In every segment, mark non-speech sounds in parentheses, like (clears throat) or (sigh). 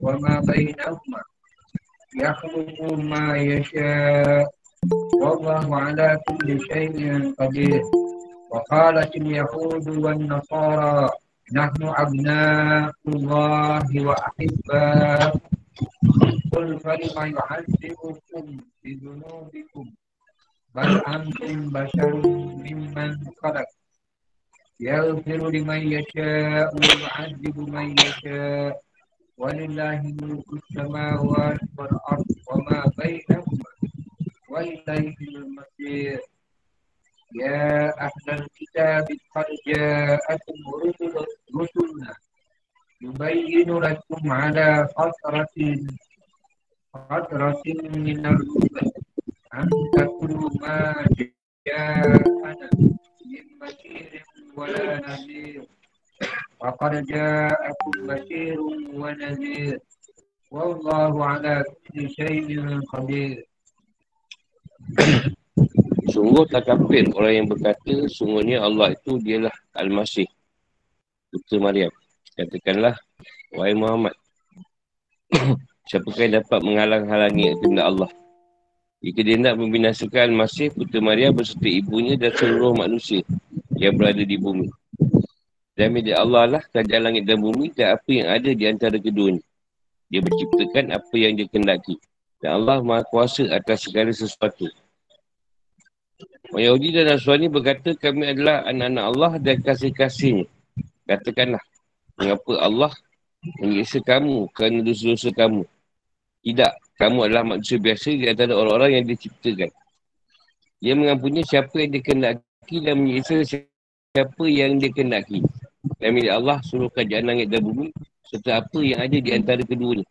وما بينهما يخلق ما يشاء. والله على كل شيء قدير. وقالت اليهود والنصارى نحن أبناء الله وأحباؤه قل فلم يعذبكم بذنوبكم؟ بل أنتم بشر ممن خلق. يغفر لمن يشاء ويعذب من يشاء. ولله ملك السماوات والأرض وما بينهما وإليه المصير يا أهل الكتاب قد جاءكم رسل رسلنا يبين لكم على فترة فترة من الرسل أن تكونوا ما جاءنا من بشير ولا نذير وقد جاءكم بشير ونذير والله على كل شيء قدير Sungguh tak kafir orang yang berkata sungguhnya Allah itu dialah Al-Masih Putera Maryam Katakanlah Wahai Muhammad (coughs) Siapakah yang dapat menghalang-halangi kehendak Allah Jika dia nak membinasakan Al-Masih Putera Maryam berserta ibunya dan seluruh manusia Yang berada di bumi Dan milik Allah lah kerajaan langit dan bumi Dan apa yang ada di antara keduanya Dia menciptakan apa yang dia kendaki Dan Allah maha kuasa atas segala sesuatu Orang Yahudi dan Nasrani berkata kami adalah anak-anak Allah dan kasih-kasihnya. Katakanlah, mengapa Allah menyiksa kamu kerana dosa-dosa kamu? Tidak, kamu adalah manusia biasa di antara orang-orang yang diciptakan. Dia mengampuni siapa yang dikendaki dan menyiksa siapa yang dikendaki. Dan milik Allah suruh kerajaan langit dan bumi serta apa yang ada di antara keduanya.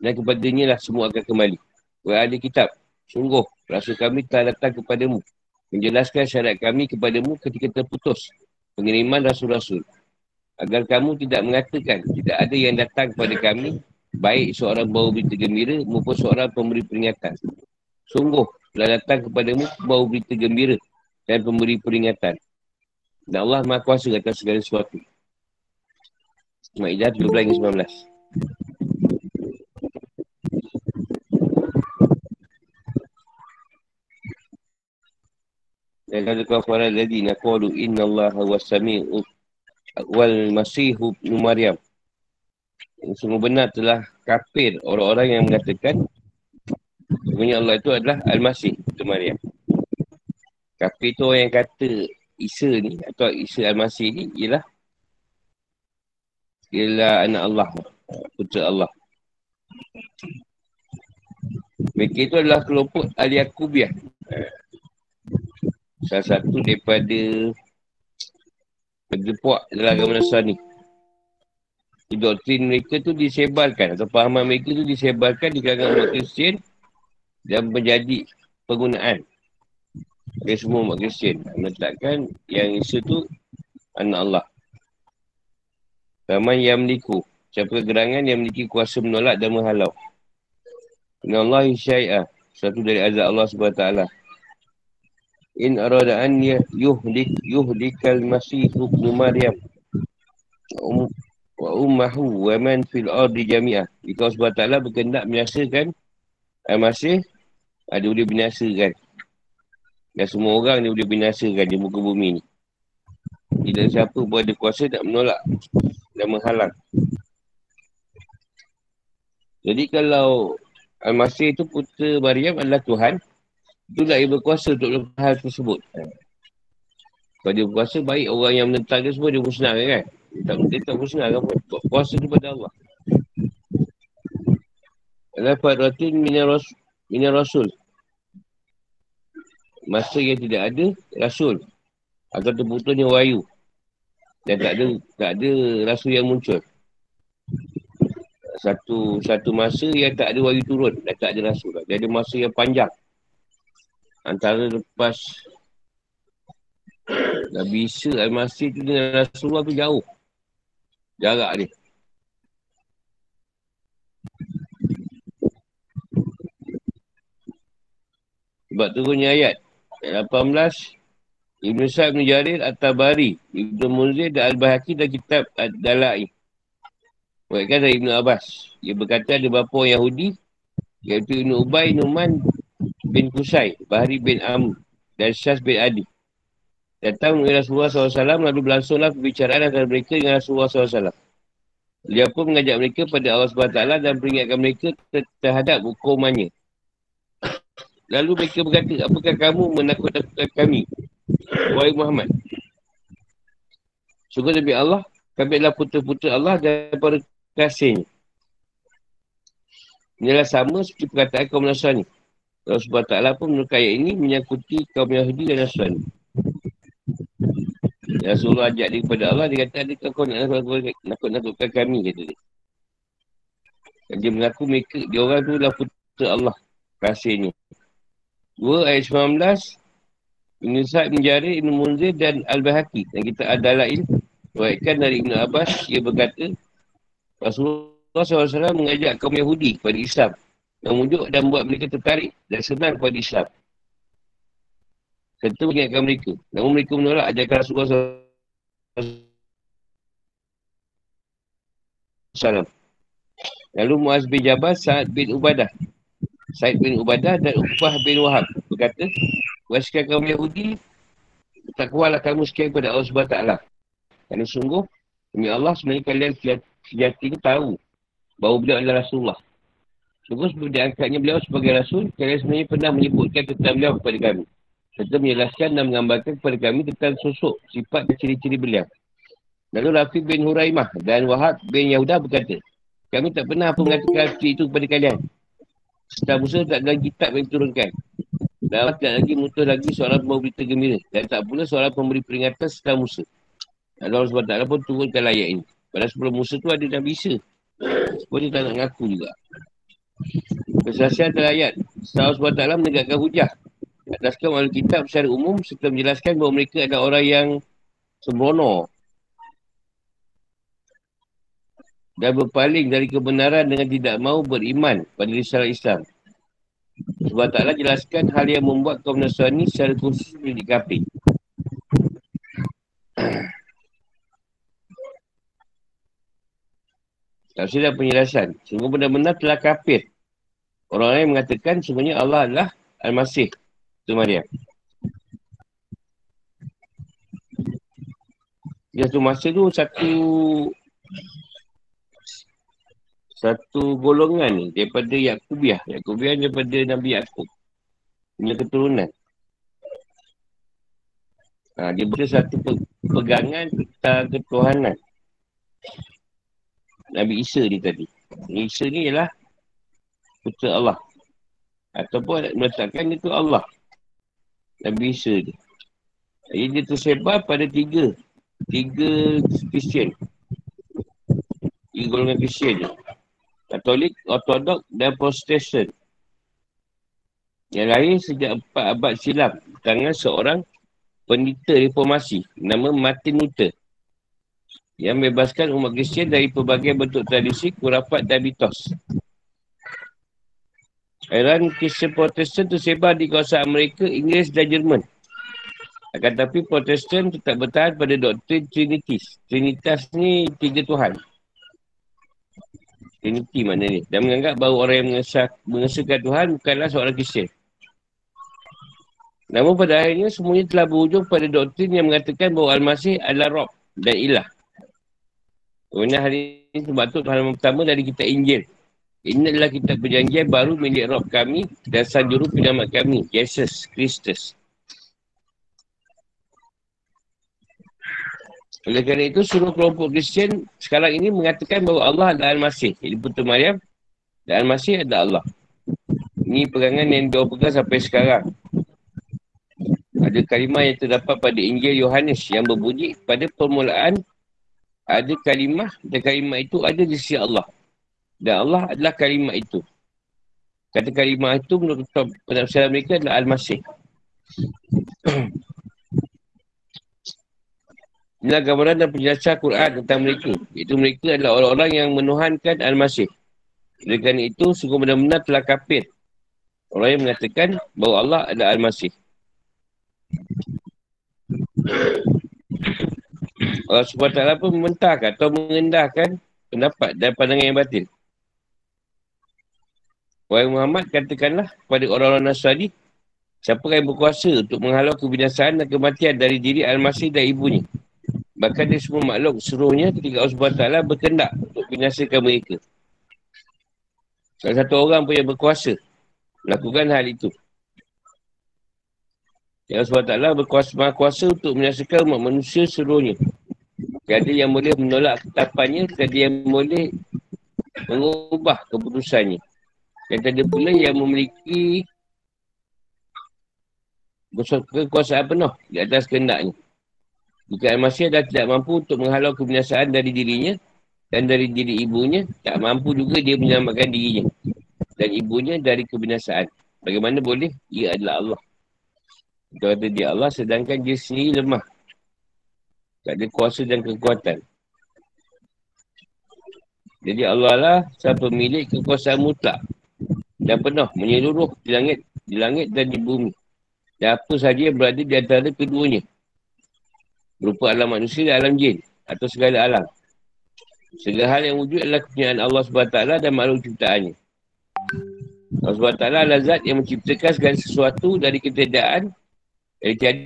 Dan kepadanya lah semua akan kembali. Wahai kitab, sungguh rasul kami telah datang kepadamu menjelaskan syarat kami kepadamu ketika terputus pengiriman rasul-rasul. Agar kamu tidak mengatakan tidak ada yang datang kepada kami baik seorang bawa berita gembira maupun seorang pemberi peringatan. Sungguh telah datang kepadamu bawa berita gembira dan pemberi peringatan. Dan Allah Maha Kuasa atas segala sesuatu. Ma'idah 17 19. Dan kata kafara ladina qalu inna Allah wa sami'u wal masihu ibn Maryam. Semua benar telah kafir orang-orang yang mengatakan sebenarnya Allah itu adalah Al-Masih ibn Maryam. Kafir itu orang yang kata Isa ni atau Isa Al-Masih ni ialah ialah anak Allah, putera Allah. Mereka itu adalah kelompok Al-Yakubiah salah satu daripada puak dalam agama Nasrani. Doktrin mereka tu disebarkan atau pahaman mereka tu disebarkan di kalangan umat Kristian dan menjadi penggunaan dari semua umat Kristian. Meletakkan yang Isa tu anak Allah. Raman yang meniku. Siapa kegerangan yang memiliki kuasa menolak dan menghalau. Inna Allah syai'ah. Satu dari azab Allah SWT in arada an yuhlik yuhlikal masih ibn maryam um, wa ummuhu wa man fil ardi jami'ah jika Allah Taala berkehendak binasakan al-masih ada boleh binasakan dan semua orang dia boleh binasakan di muka bumi ni tidak siapa pun ada kuasa nak menolak dan menghalang jadi kalau Al-Masih itu putera Maryam adalah Tuhan Itulah yang berkuasa untuk melakukan hal tersebut. Kalau dia berkuasa, baik orang yang menentang dia semua dia musnah kan? Tak, dia tak musnah kan? Kuasa kepada Allah. Adalah Fadratin Minar Rasul. Minar Rasul. Masa yang tidak ada, Rasul. Atau terputusnya wayu. Dan tak ada, tak ada Rasul yang muncul. Satu satu masa yang tak ada wayu turun dan tak ada Rasul. Dia ada masa yang panjang antara lepas Nabi Isa Al-Masih tu dengan Rasulullah tu jauh. Jarak dia. Sebab turunnya ayat. Ayat 18. Ibn Sa'id bin Jarir At-Tabari. Ibn Munzir dan Al-Bahaki dan kitab Ad-Dalai. Buatkan dari Ibn Abbas. Dia berkata ada beberapa orang Yahudi. Iaitu Ibn Ubay, Numan bin Qusay, Bahari bin Am dan Syaz bin Adi. Datang mengenai Rasulullah SAW lalu berlangsunglah perbicaraan antara mereka dengan Rasulullah SAW. Dia pun mengajak mereka pada Allah SWT dan peringatkan mereka terhadap hukumannya. (coughs) Lalu mereka berkata, apakah kamu menakut-nakutkan kami? Wahai Muhammad. Sungguh demi Allah, kami adalah putera-putera Allah dan para kasihnya. Inilah sama seperti perkataan kaum Nasrani. Allah SWT pun menurut ayat ini menyangkuti kaum Yahudi dan Nasrani. Rasulullah ajak dia kepada Allah, dia kata, adakah kau nak nakut-nakutkan kami, kata dia. Dan dia mengaku mereka, dia orang tu adalah putera Allah, kasihnya. Dua ayat 19, Ibn Sa'id bin Jarir, Ibn Munzir dan Al-Bahaki. Dan kita ada lain, Buatkan dari Ibn Abbas, dia berkata, Rasulullah SAW mengajak kaum Yahudi kepada Islam. Memujuk dan buat mereka tertarik dan senang kepada Islam. Serta mengingatkan mereka. Namun mereka menolak ajarkan Rasulullah SAW. Lalu Muaz bin Jabal, Sa'ad bin Ubadah. Sa'id bin Ubadah dan Ufah bin Wahab berkata, Wasikan kaum Yahudi, tak kuatlah kamu sekian kepada Allah SWT. Kerana sungguh, demi Allah sebenarnya kalian sejati tahu bahawa beliau adalah Rasulullah. Sungguh sebelum diangkatnya beliau sebagai Rasul, kalian sebenarnya pernah menyebutkan tentang beliau kepada kami. Serta menjelaskan dan menggambarkan kepada kami tentang sosok, sifat dan ciri-ciri beliau. Lalu Rafiq bin Huraimah dan Wahab bin Yahudah berkata, kami tak pernah mengatakan itu kepada kalian. Setelah Musa tak ada kitab yang diturunkan. Dan tak lagi mutus lagi seorang pemberi berita gembira. Dan tak pula seorang pemberi peringatan setelah Musa. Allah SWT pun turunkan ayat ini. Pada sebelum Musa tu ada Nabi Isa. Sebab dia tak nak ngaku juga. Kesaksian antara ayat. Allah SWT menegakkan hujah. Ataskan wali kitab secara umum serta menjelaskan bahawa mereka adalah orang yang sembrono. Dan berpaling dari kebenaran dengan tidak mahu beriman pada risalah Islam. Sebab taklah jelaskan hal yang membuat kaum Nasrani secara khusus menjadi kafir. Tafsir dan penjelasan. Sungguh benar-benar telah kafir. Orang lain mengatakan sebenarnya Allah adalah Al-Masih. Itu Maryam. Dia satu masa tu satu satu golongan ni daripada Yakubiah. Yakubiah daripada Nabi Yakub. Punya keturunan. Ha, dia berada satu pegangan tentang ketuhanan. Nabi Isa ni tadi. Isa ni ialah putera Allah. Ataupun meletakkan itu Allah. Nabi Isa ni. Jadi dia tersebar pada tiga. Tiga Kristian. Tiga golongan Kristian ni. Katolik, Ortodok dan Protestant. Yang lain sejak empat abad silam. Tangan seorang pendeta reformasi. Nama Martin Luther yang membebaskan umat Kristian dari pelbagai bentuk tradisi, kurafat dan mitos. Aliran Kristian Protestan tersebar di kawasan Amerika, Inggeris dan Jerman. Akan tetapi Protestan tetap bertahan pada doktrin Trinitas. Trinitas ni tiga Tuhan. Trinity mana ni? Dan menganggap bahawa orang yang mengesah, mengesahkan Tuhan bukanlah seorang Kristian. Namun pada akhirnya semuanya telah berhujung pada doktrin yang mengatakan bahawa Al-Masih adalah Rob dan Ilah. Kemudian hari ini sebab tu halaman pertama dari kita Injil. Ini adalah kitab perjanjian baru milik Rob kami dan sang juru penyelamat kami, Yesus Kristus. Oleh kerana itu, seluruh kelompok Kristian sekarang ini mengatakan bahawa Allah adalah Al-Masih. Jadi Putera Maryam dan Al-Masih adalah Allah. Ini pegangan yang dia pegang sampai sekarang. Ada kalimah yang terdapat pada Injil Yohanes yang berbunyi pada permulaan ada kalimah dan kalimah itu ada di sisi Allah. Dan Allah adalah kalimah itu. Kata kalimah itu menurut penafsiran mereka adalah Al-Masih. (clears throat) Inilah gambaran dan penjelasan Quran tentang mereka. Itu mereka adalah orang-orang yang menuhankan Al-Masih. Kerana itu, sungguh benar-benar telah kafir. Orang yang mengatakan bahawa Allah adalah Al-Masih. Allah SWT pun mementahkan atau mengendahkan pendapat dan pandangan yang batin. Wahai Muhammad, katakanlah kepada orang-orang Nasrani, siapa yang berkuasa untuk menghalau kebinasaan dan kematian dari diri Al-Masih dan ibunya. Bahkan dia semua makhluk seluruhnya ketika Allah SWT berkendak untuk binasakan mereka. Salah satu orang pun yang berkuasa melakukan hal itu. Ya Allah SWT berkuasa kuasa untuk menyaksikan umat manusia seluruhnya. Tiada yang boleh menolak ketapannya, tiada yang boleh mengubah keputusannya. Dan ada pula yang memiliki kekuasaan penuh di atas kehendaknya. Jika masih dah tidak mampu untuk menghalau kebinasaan dari dirinya dan dari diri ibunya, tak mampu juga dia menyelamatkan dirinya dan ibunya dari kebinasaan. Bagaimana boleh? Ia adalah Allah. Dia kata dia Allah sedangkan dia sendiri lemah. Tak ada kuasa dan kekuatan. Jadi Allah lah sang pemilik kekuasaan mutlak dan penuh menyeluruh di langit, di langit dan di bumi. Dan apa saja yang berada di antara keduanya. Berupa alam manusia dan alam jin atau segala alam. Segala hal yang wujud adalah kepunyaan Allah SWT dan makhluk ciptaannya. Allah SWT adalah zat yang menciptakan segala sesuatu dari ketiadaan dari tiada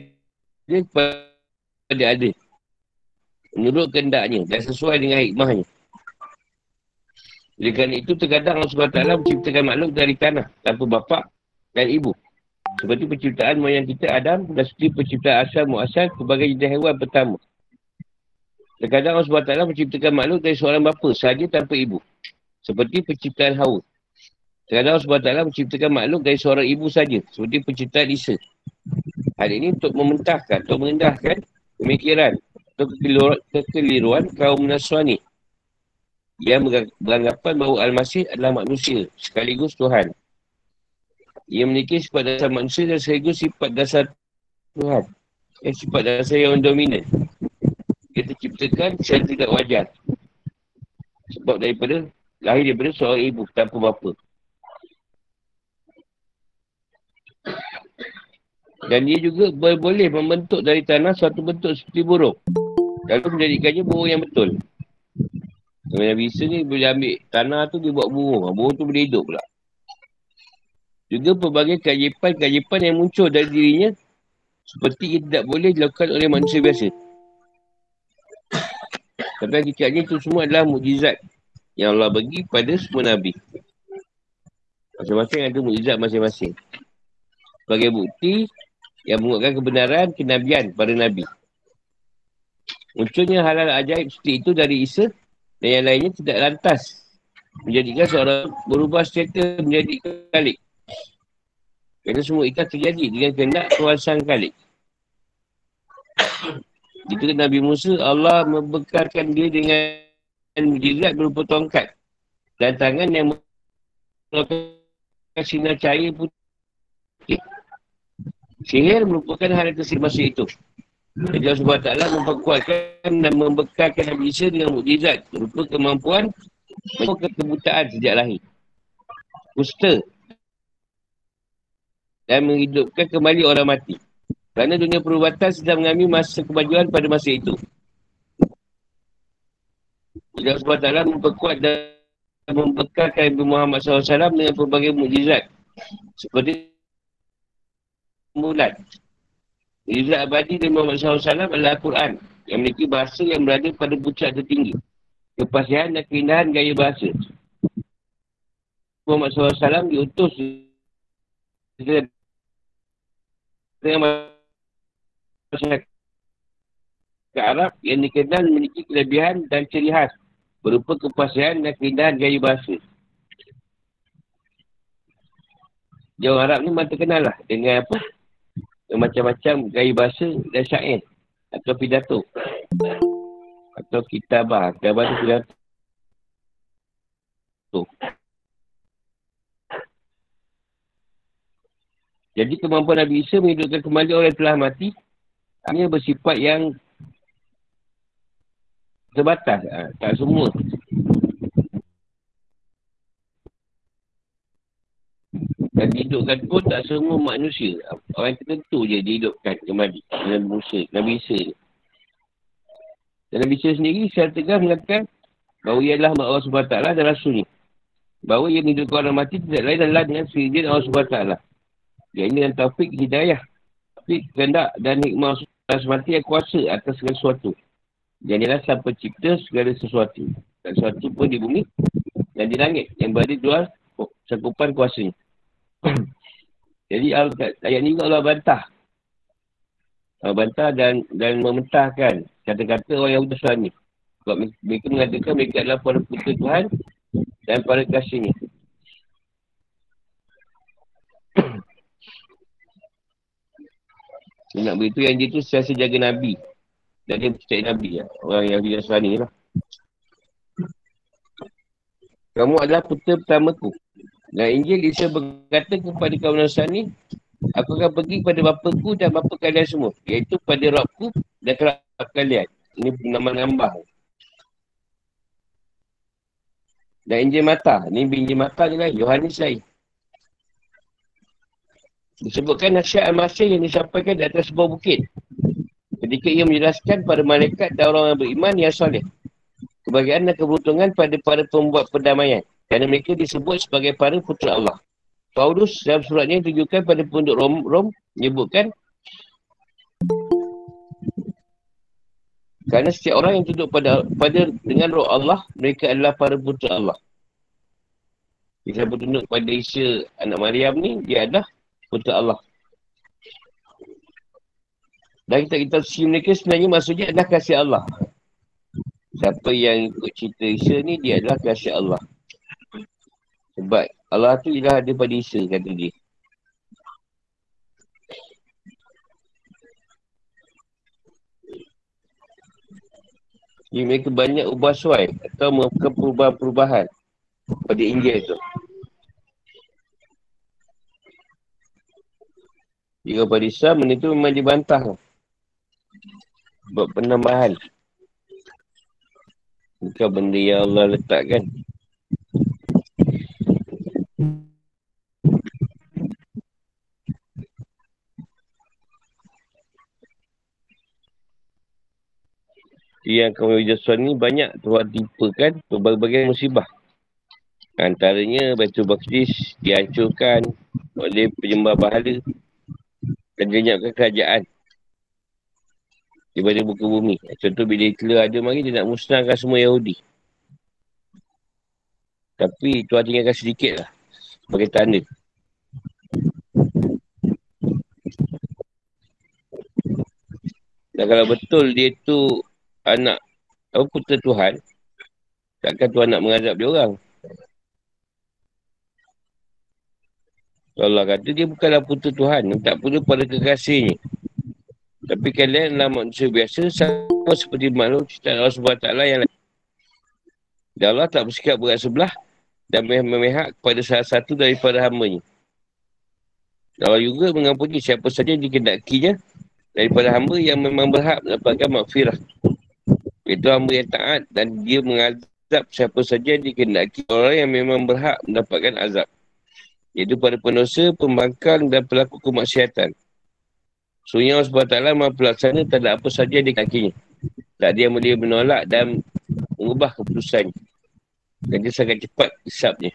kepada ada. Menurut kehendaknya dan sesuai dengan hikmahnya. Oleh kerana itu, terkadang Allah SWT menciptakan makhluk dari tanah tanpa bapa dan ibu. Seperti penciptaan moyang kita Adam dan seperti penciptaan asal muasal sebagai jenis hewan pertama. Terkadang Allah SWT menciptakan makhluk dari seorang bapa sahaja tanpa ibu. Seperti penciptaan Hawa. Terkadang Allah SWT menciptakan makhluk dari seorang ibu saja. Seperti penciptaan Isa. Hal ini untuk mementahkan, untuk merendahkan pemikiran atau kekeliruan kaum Nasrani yang beranggapan bahawa Al-Masih adalah manusia sekaligus Tuhan. Ia memiliki sifat dasar manusia dan sekaligus sifat dasar Tuhan. Yang sifat dasar yang dominan. Ia terciptakan secara tidak wajar. Sebab daripada, lahir daripada seorang ibu tanpa bapa. Dan dia juga boleh membentuk dari tanah suatu bentuk seperti burung. Lalu menjadikannya burung yang betul. Nabi Isa ni boleh ambil tanah tu dia buat burung. Burung tu boleh hidup pula. Juga pelbagai keajaiban-keajaiban yang muncul dari dirinya seperti ia tidak boleh dilakukan oleh manusia biasa. Kerana hakikatnya itu semua adalah mukjizat yang Allah bagi pada semua Nabi. Masing-masing ada mukjizat masing-masing. Sebagai bukti yang menguatkan kebenaran kenabian pada Nabi. Munculnya halal ajaib seperti itu dari Isa dan yang lainnya tidak lantas menjadikan seorang berubah status menjadi kalik. Kerana semua ikat terjadi dengan kehendak Tuhan Sang Kalik. Jika Nabi Musa, Allah membekalkan dia dengan mujizat berupa tongkat dan tangan yang melakukan sinar cahaya putih. Sihir merupakan hal yang tersebut masa itu. Jadi Allah SWT memperkuatkan dan membekalkan Nabi Isa dengan mukjizat berupa kemampuan ke kebutaan sejak lahir. Kusta dan menghidupkan kembali orang mati. Kerana dunia perubatan sedang mengambil masa kemajuan pada masa itu. Allah SWT memperkuat dan membekalkan Nabi Muhammad SAW dengan pelbagai mukjizat. Seperti mulat Izzat abadi dari Muhammad SAW adalah Al-Quran yang memiliki bahasa yang berada pada puncak tertinggi. Kepastian dan keindahan gaya bahasa. Muhammad SAW diutus dengan masyarakat Arab yang dikenal memiliki kelebihan dan ciri khas berupa kepastian dan keindahan gaya bahasa. Jauh Arab ni memang terkenal lah dengan apa? macam-macam gaya bahasa dan syair atau pidato atau kitabah kitabah tu pidato jadi kemampuan Nabi Isa menghidupkan kembali orang yang telah mati hanya bersifat yang terbatas ha, tak semua Dan dihidupkan pun tak semua manusia. Orang tertentu je dihidupkan kembali. Nabi Musa, Nabi Isa. Dan Nabi Isa sendiri secara tegas mengatakan Bahawa ia adalah Allah SWT dan Rasulnya. Bahawa ia menghidupkan orang mati tidak lain adalah dengan sendiri Allah SWT. Yang ini dengan taufik hidayah. Taufik kehendak dan hikmah Allah SWT yang kuasa atas segala sesuatu. Yang inilah sang pencipta segala sesuatu. Dan sesuatu pun di bumi dan di langit. Yang berada dua cakupan kuasanya. (clears throat) Jadi ayat ni juga Allah bantah. Allah bantah dan dan mementahkan kata-kata orang yang utusan ni. Sebab mereka mengatakan mereka adalah para putera Tuhan dan para kasihnya. (clears throat) nak beritahu yang dia tu siasa jaga Nabi. Dan dia percaya Nabi lah. Orang yang dia ni lah. Kamu adalah putera pertamaku. Dan Injil Isa berkata kepada kaum Nasrani, Aku akan pergi kepada bapaku dan bapa kalian semua. Iaitu pada Rabku dan kerap kalian. Ini nama nambah. Dan Injil Mata. Ini Injil Mata ni lah. Yohanes lain. Disebutkan nasihat al-Masih yang disampaikan di atas sebuah bukit. Ketika ia menjelaskan pada malaikat dan orang yang beriman yang soleh. Kebahagiaan dan keberuntungan pada para pembuat perdamaian. Kerana mereka disebut sebagai para putera Allah. Paulus dalam suratnya tunjukkan pada penduduk Rom, Rom menyebutkan kerana setiap orang yang tunduk pada pada dengan roh Allah mereka adalah para putera Allah. Jika bertunduk pada Isa anak Maryam ni dia adalah putera Allah. Dan kita kita si mereka sebenarnya maksudnya adalah kasih Allah. Siapa yang ikut cerita Isa ni dia adalah kasih Allah. Sebab Allah tu ialah ada pada Isa kata dia. Jadi mereka banyak ubah suai atau melakukan perubahan-perubahan pada Injil tu. Jika pada Islam, benda tu memang dibantah. Buat penambahan. Bukan benda yang Allah letakkan. yang kaum Yudhasuan ni banyak Tuhan timpakan berbagai-bagai musibah. Antaranya Baitul Baqdis dihancurkan oleh penyembah bahala dan dinyapkan kerajaan daripada buka bumi. Contoh bila Hitler ada mari dia nak musnahkan semua Yahudi. Tapi Tuhan tinggalkan sedikit lah sebagai tanda. Dan kalau betul dia tu anak apa putera Tuhan takkan Tuhan nak mengazab dia orang Allah kata dia bukanlah putera Tuhan tak perlu pada kekasihnya tapi kalian adalah manusia biasa sama seperti makhluk ciptaan Allah SWT yang lain dan Allah tak bersikap berat sebelah dan memihak kepada salah satu daripada hambanya. Allah juga mengampuni siapa saja yang dikendakinya daripada hamba yang memang berhak mendapatkan makfirah. Itu hamba yang taat dan dia mengazab siapa saja dikendaki orang yang memang berhak mendapatkan azab. Iaitu pada pendosa, pembangkang dan pelaku kemaksiatan. Sunya Allah SWT maha pelaksana tak ada apa saja di kakinya. Tak dia boleh menolak dan mengubah keputusannya. Dan dia sangat cepat isapnya.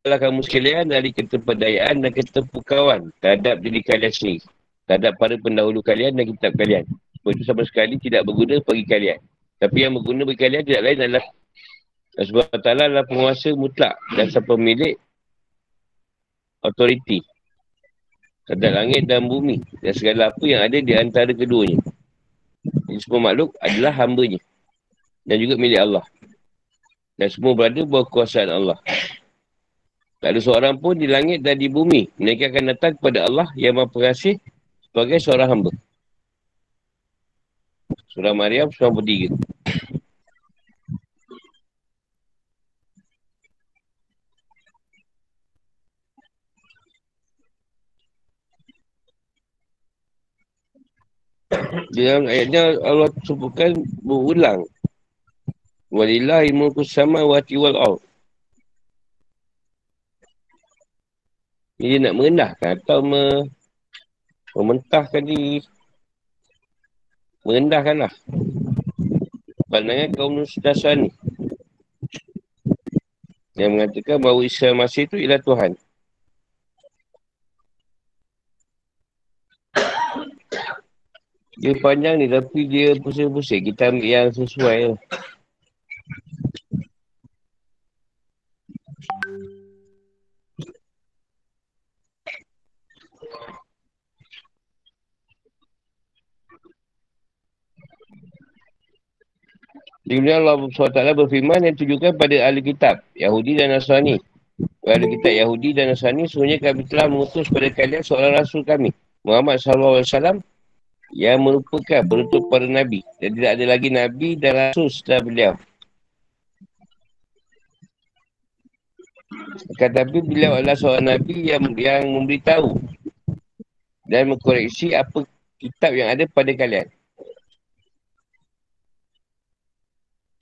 adalah kamu sekalian dari ketepedayaan dan ketepukauan terhadap diri kalian sendiri. Terhadap para pendahulu kalian dan kitab kalian. Sebab itu sama sekali tidak berguna bagi kalian. Tapi yang berguna bagi kalian tidak lain adalah sebab Allah adalah penguasa mutlak dan sang pemilik autoriti terhadap langit dan bumi dan segala apa yang ada di antara keduanya. Jadi semua makhluk adalah hambanya dan juga milik Allah. Dan semua berada bawah kuasaan Allah. Tak ada seorang pun di langit dan di bumi. Mereka akan datang kepada Allah yang maha pengasih sebagai seorang hamba. Surah Maryam, surah 3. Dalam ayatnya Allah sebutkan berulang. Walillahi mulku sama wati wal ard. Dia nak merendahkan atau me, mementahkan diri. Merendahkan lah. Pandangan kaum Nasrani. Yang mengatakan bahawa Isa Masih itu ialah Tuhan. Dia panjang ni tapi dia pusing-pusing. Kita ambil yang sesuai lah. Di dunia Allah SWT berfirman yang tujukan pada ahli kitab, Yahudi dan Nasrani. Ahli kitab Yahudi dan Nasrani, sebenarnya kami telah mengutus pada kalian seorang rasul kami, Muhammad SAW, yang merupakan penutup para Nabi. Dan tidak ada lagi Nabi dan Rasul setelah beliau. Tetapi beliau adalah seorang Nabi yang yang memberitahu dan mengkoreksi apa kitab yang ada pada kalian.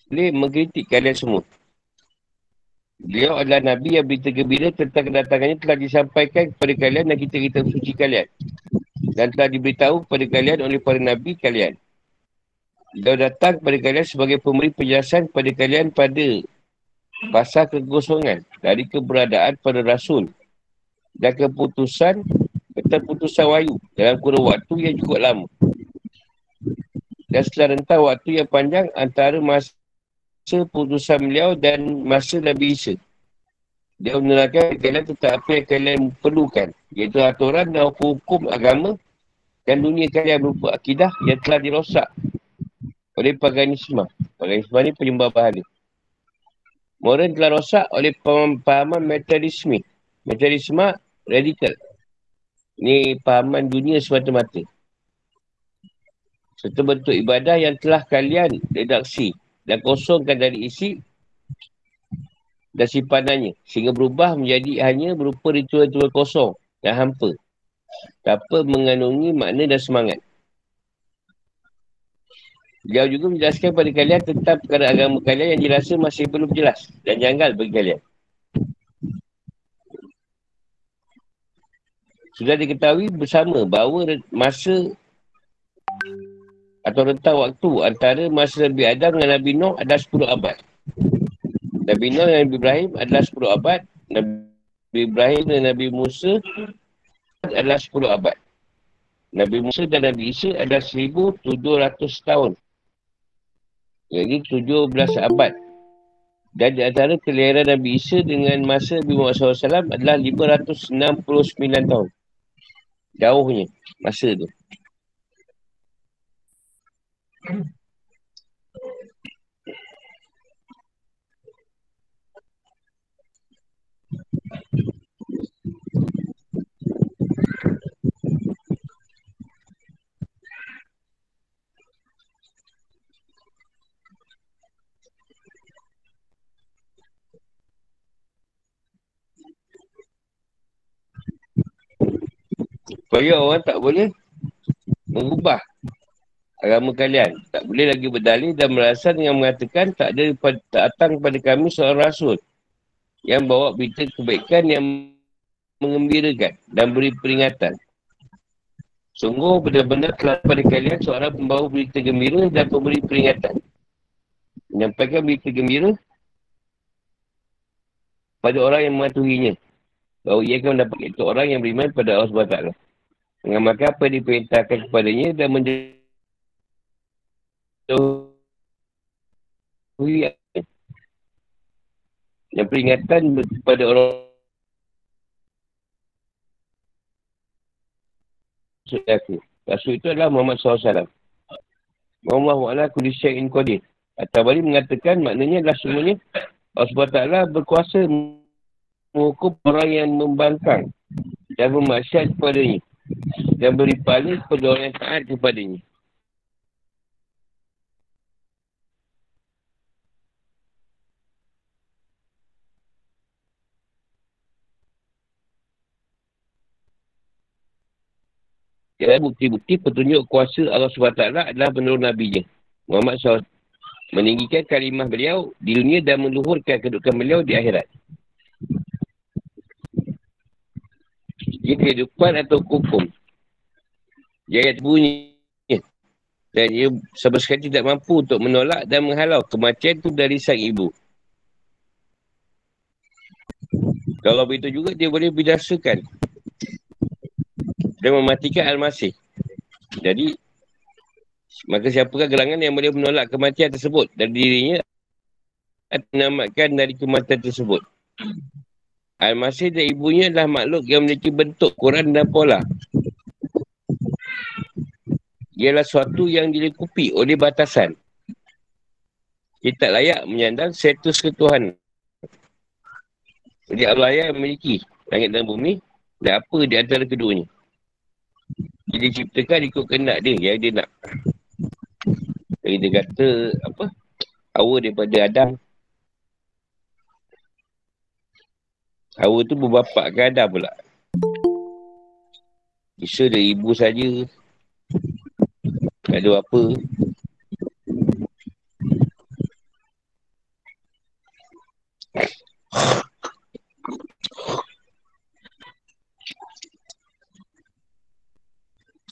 Boleh mengkritik kalian semua. Beliau adalah Nabi yang berita gembira tentang kedatangannya telah disampaikan kepada kalian dan kita-kita suci kalian dan telah diberitahu kepada kalian oleh para nabi kalian. Dia datang kepada kalian sebagai pemberi penjelasan kepada kalian pada pasal kekosongan dari keberadaan pada rasul dan keputusan keputusan wayu dalam kurun waktu yang cukup lama. Dan setelah rentang waktu yang panjang antara masa putusan beliau dan masa Nabi Isa. Dia menerangkan kalian tentang apa yang kalian perlukan. Iaitu aturan dan hukum agama dan dunia kalian berupa akidah yang telah dirosak oleh paganisme. Paganisme ni penyembah bahala. Moral telah rosak oleh pahaman materialisme. Materialisme radikal. Ni pahaman dunia semata-mata. Serta bentuk ibadah yang telah kalian redaksi dan kosongkan dari isi dan simpanannya. Sehingga berubah menjadi hanya berupa ritual-ritual kosong dan hampa tanpa mengandungi makna dan semangat. Dia juga menjelaskan kepada kalian tentang perkara agama kalian yang dirasa masih belum jelas dan janggal bagi kalian. Sudah diketahui bersama bahawa masa atau rentang waktu antara masa Nabi Adam dengan Nabi Nuh adalah 10 abad. Nabi Nuh dan Nabi Ibrahim adalah 10 abad. Nabi Ibrahim dan Nabi Musa adalah 10 abad. Nabi Musa dan Nabi Isa adalah 1700 tahun. Jadi 17 abad. Dan di antara kelahiran Nabi Isa dengan masa Nabi Muhammad SAW adalah 569 tahun. Jauhnya masa tu. Supaya orang tak boleh mengubah agama kalian. Tak boleh lagi berdalih dan merasa dengan mengatakan tak ada datang kepada kami seorang rasul yang bawa berita kebaikan yang mengembirakan dan beri peringatan. Sungguh benar-benar telah pada kalian seorang pembawa berita gembira dan pemberi peringatan. Menyampaikan berita gembira pada orang yang mematuhinya. Bahawa ia akan mendapat itu orang yang beriman pada Allah SWT mengamalkan apa diperintahkan kepadanya dan menjauhi dan peringatan kepada orang Rasul itu adalah Muhammad SAW. Muhammad Allah kulisyai'in qadir. At-Tabari mengatakan maknanya adalah semuanya Allah SWT berkuasa menghukum orang yang membangkang dan memaksiat kepadanya dan beri pahala kepada orang yang taat kepadanya. Ya, bukti-bukti petunjuk kuasa Allah SWT adalah menurut Nabi-Nya. Muhammad SAW meninggikan kalimah beliau di dunia dan meluhurkan kedudukan beliau di akhirat. Ia kehidupan atau hukum. Dia ayat bunyi. Dan ia sama sekali tidak mampu untuk menolak dan menghalau kematian itu dari sang ibu. Kalau begitu juga dia boleh binasakan dan mematikan Al-Masih. Jadi, maka siapakah gerangan yang boleh menolak kematian tersebut dari dirinya atau menamatkan dari kematian tersebut. Al-Masih dan ibunya adalah makhluk yang memiliki bentuk Quran dan pola. Ialah suatu yang dilengkupi oleh batasan. Dia tak layak menyandang status ketuhanan. Jadi Allah yang memiliki langit dan bumi dan apa di antara keduanya. Dia diciptakan ikut kehendak dia yang dia nak. Jadi dia kata apa? Awal daripada Adam. Hawa tu berbapak ke Adam pula. Bisa dia ibu saja. Tak ada apa.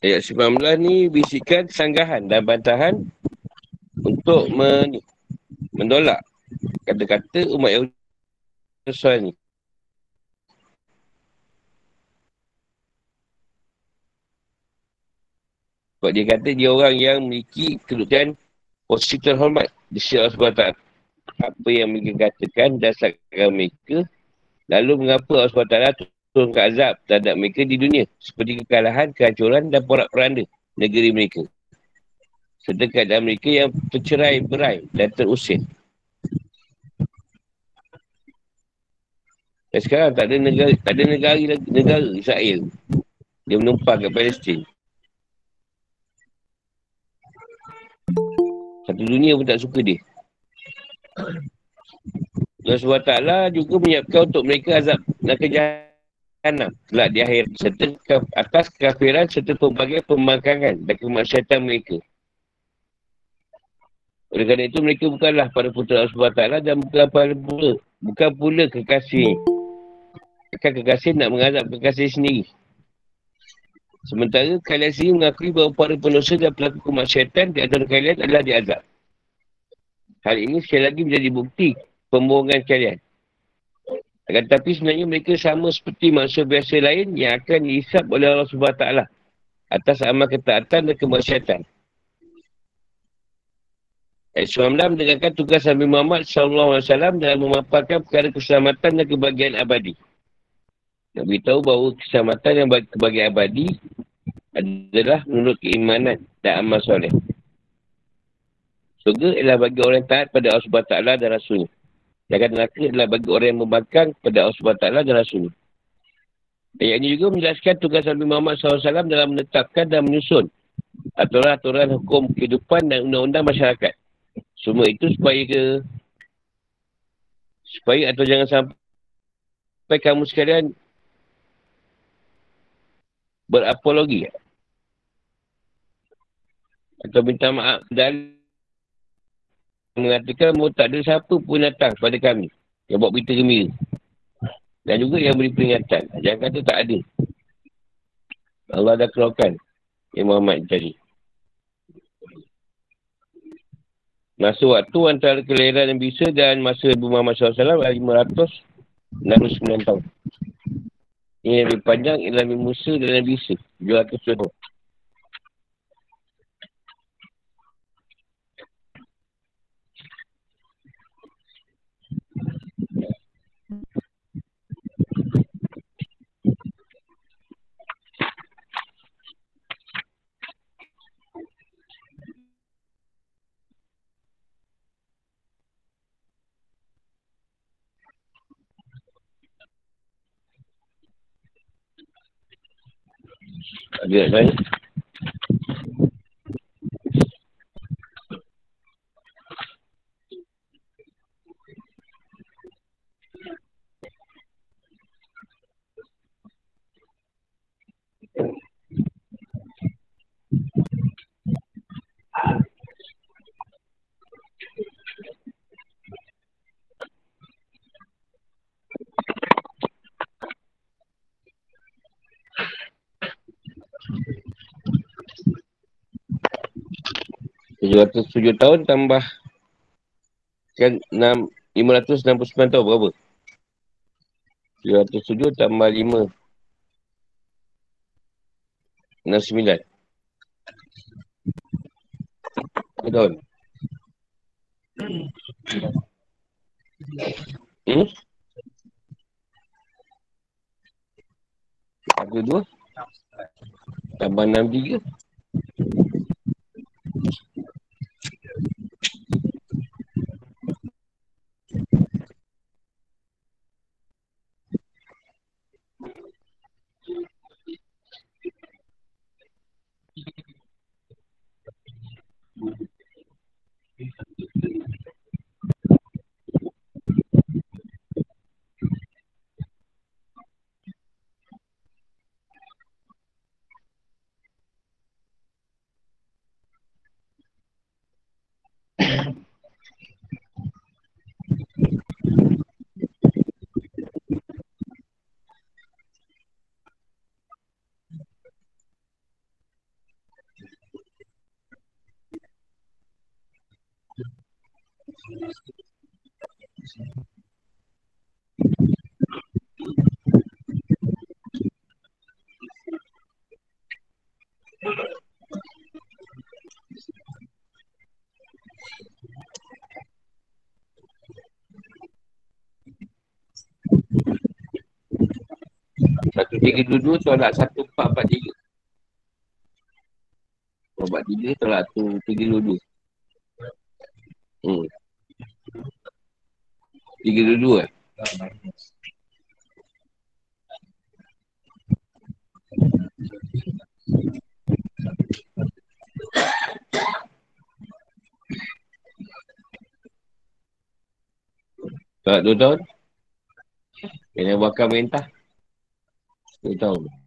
Ayat 19 ni bisikan sanggahan dan bantahan untuk men menolak kata-kata umat Yahudi ni. Sebab dia kata dia orang yang memiliki kedudukan posisi terhormat di sisi Allah SWT. Apa yang mereka katakan dasarkan mereka lalu mengapa Allah SWT turunkan azab terhadap mereka di dunia seperti kekalahan, kehancuran dan porak-peranda negeri mereka. Serta keadaan mereka yang tercerai berai dan terusir. Dan sekarang tak ada negara, tak ada negara, negara Israel. Dia menumpang ke Palestin. Satu dunia pun tak suka dia. (coughs) Allah SWT juga menyiapkan untuk mereka azab dan kejahatan jahannam kelak di akhir serta atas kafiran serta pelbagai pembangkangan dan kemaksiatan mereka. Oleh kerana itu mereka bukanlah para putera Allah SWT dan bukan para pula, bukan pula kekasih. Akan kekasih nak mengazab kekasih sendiri. Sementara kalian sendiri mengakui bahawa para pendosa dan pelaku kemaksiatan di antara kalian adalah diazab. Hal ini sekali lagi menjadi bukti pembohongan kalian. Akan tetapi sebenarnya mereka sama seperti manusia biasa lain yang akan dihisap oleh Allah SWT atas amal ketaatan dan kemaksiatan. Ayat 19 mendengarkan tugas Nabi Muhammad SAW dalam memaparkan perkara keselamatan dan kebahagiaan abadi. Nak beritahu bahawa keselamatan yang kebahagiaan abadi adalah menurut keimanan dan amal soleh. Surga ialah bagi orang taat pada Allah SWT dan Rasulnya. Jangan neraka adalah bagi orang yang membangkang kepada Allah SWT dan Rasul. Ayat ini juga menjelaskan tugas Nabi Muhammad SAW dalam menetapkan dan menyusun aturan-aturan hukum kehidupan dan undang-undang masyarakat. Semua itu supaya ke supaya atau jangan sampai kamu sekalian berapologi atau minta maaf dan mengatakan bahawa tak ada siapa pun datang pada kami yang buat berita gembira. Dan juga yang beri peringatan. Jangan kata tak ada. Allah dah keluarkan yang Muhammad tadi. Masa waktu antara kelahiran Nabi Isa dan masa Nabi Muhammad SAW adalah 569 tahun. Ini lebih panjang ialah Nabi Musa dan Nabi Isa. 200 tahun. Agak baik. 707 tahun tambah kan 6, 569 tahun berapa? 707 tambah 5 69 Berapa tahun? Hmm? Satu dua Tambah enam tiga Tiga dua tolak satu empat empat tiga. Empat tiga tolak satu tiga dua dua. Hmm. Tiga dua dua eh? Tolak dua tahun. Kena bakar mentah. Dua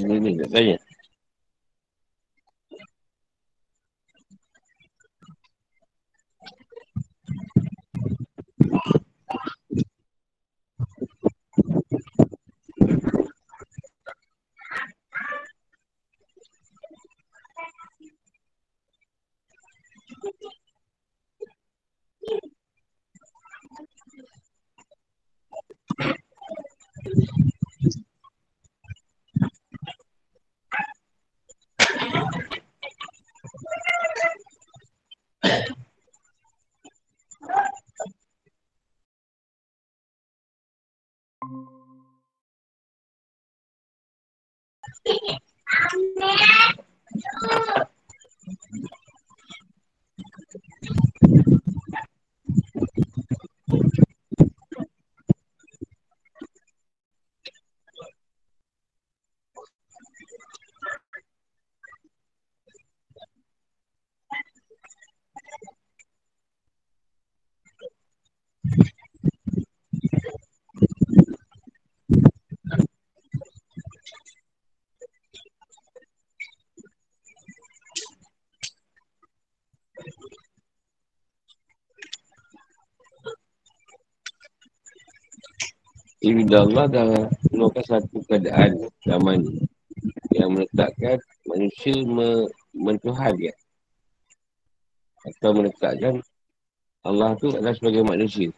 tahun. Ada ni nak tanya. Ini Allah dah keluarkan satu keadaan zaman yang meletakkan manusia me, mentuhan dia. Atau meletakkan Allah tu adalah sebagai manusia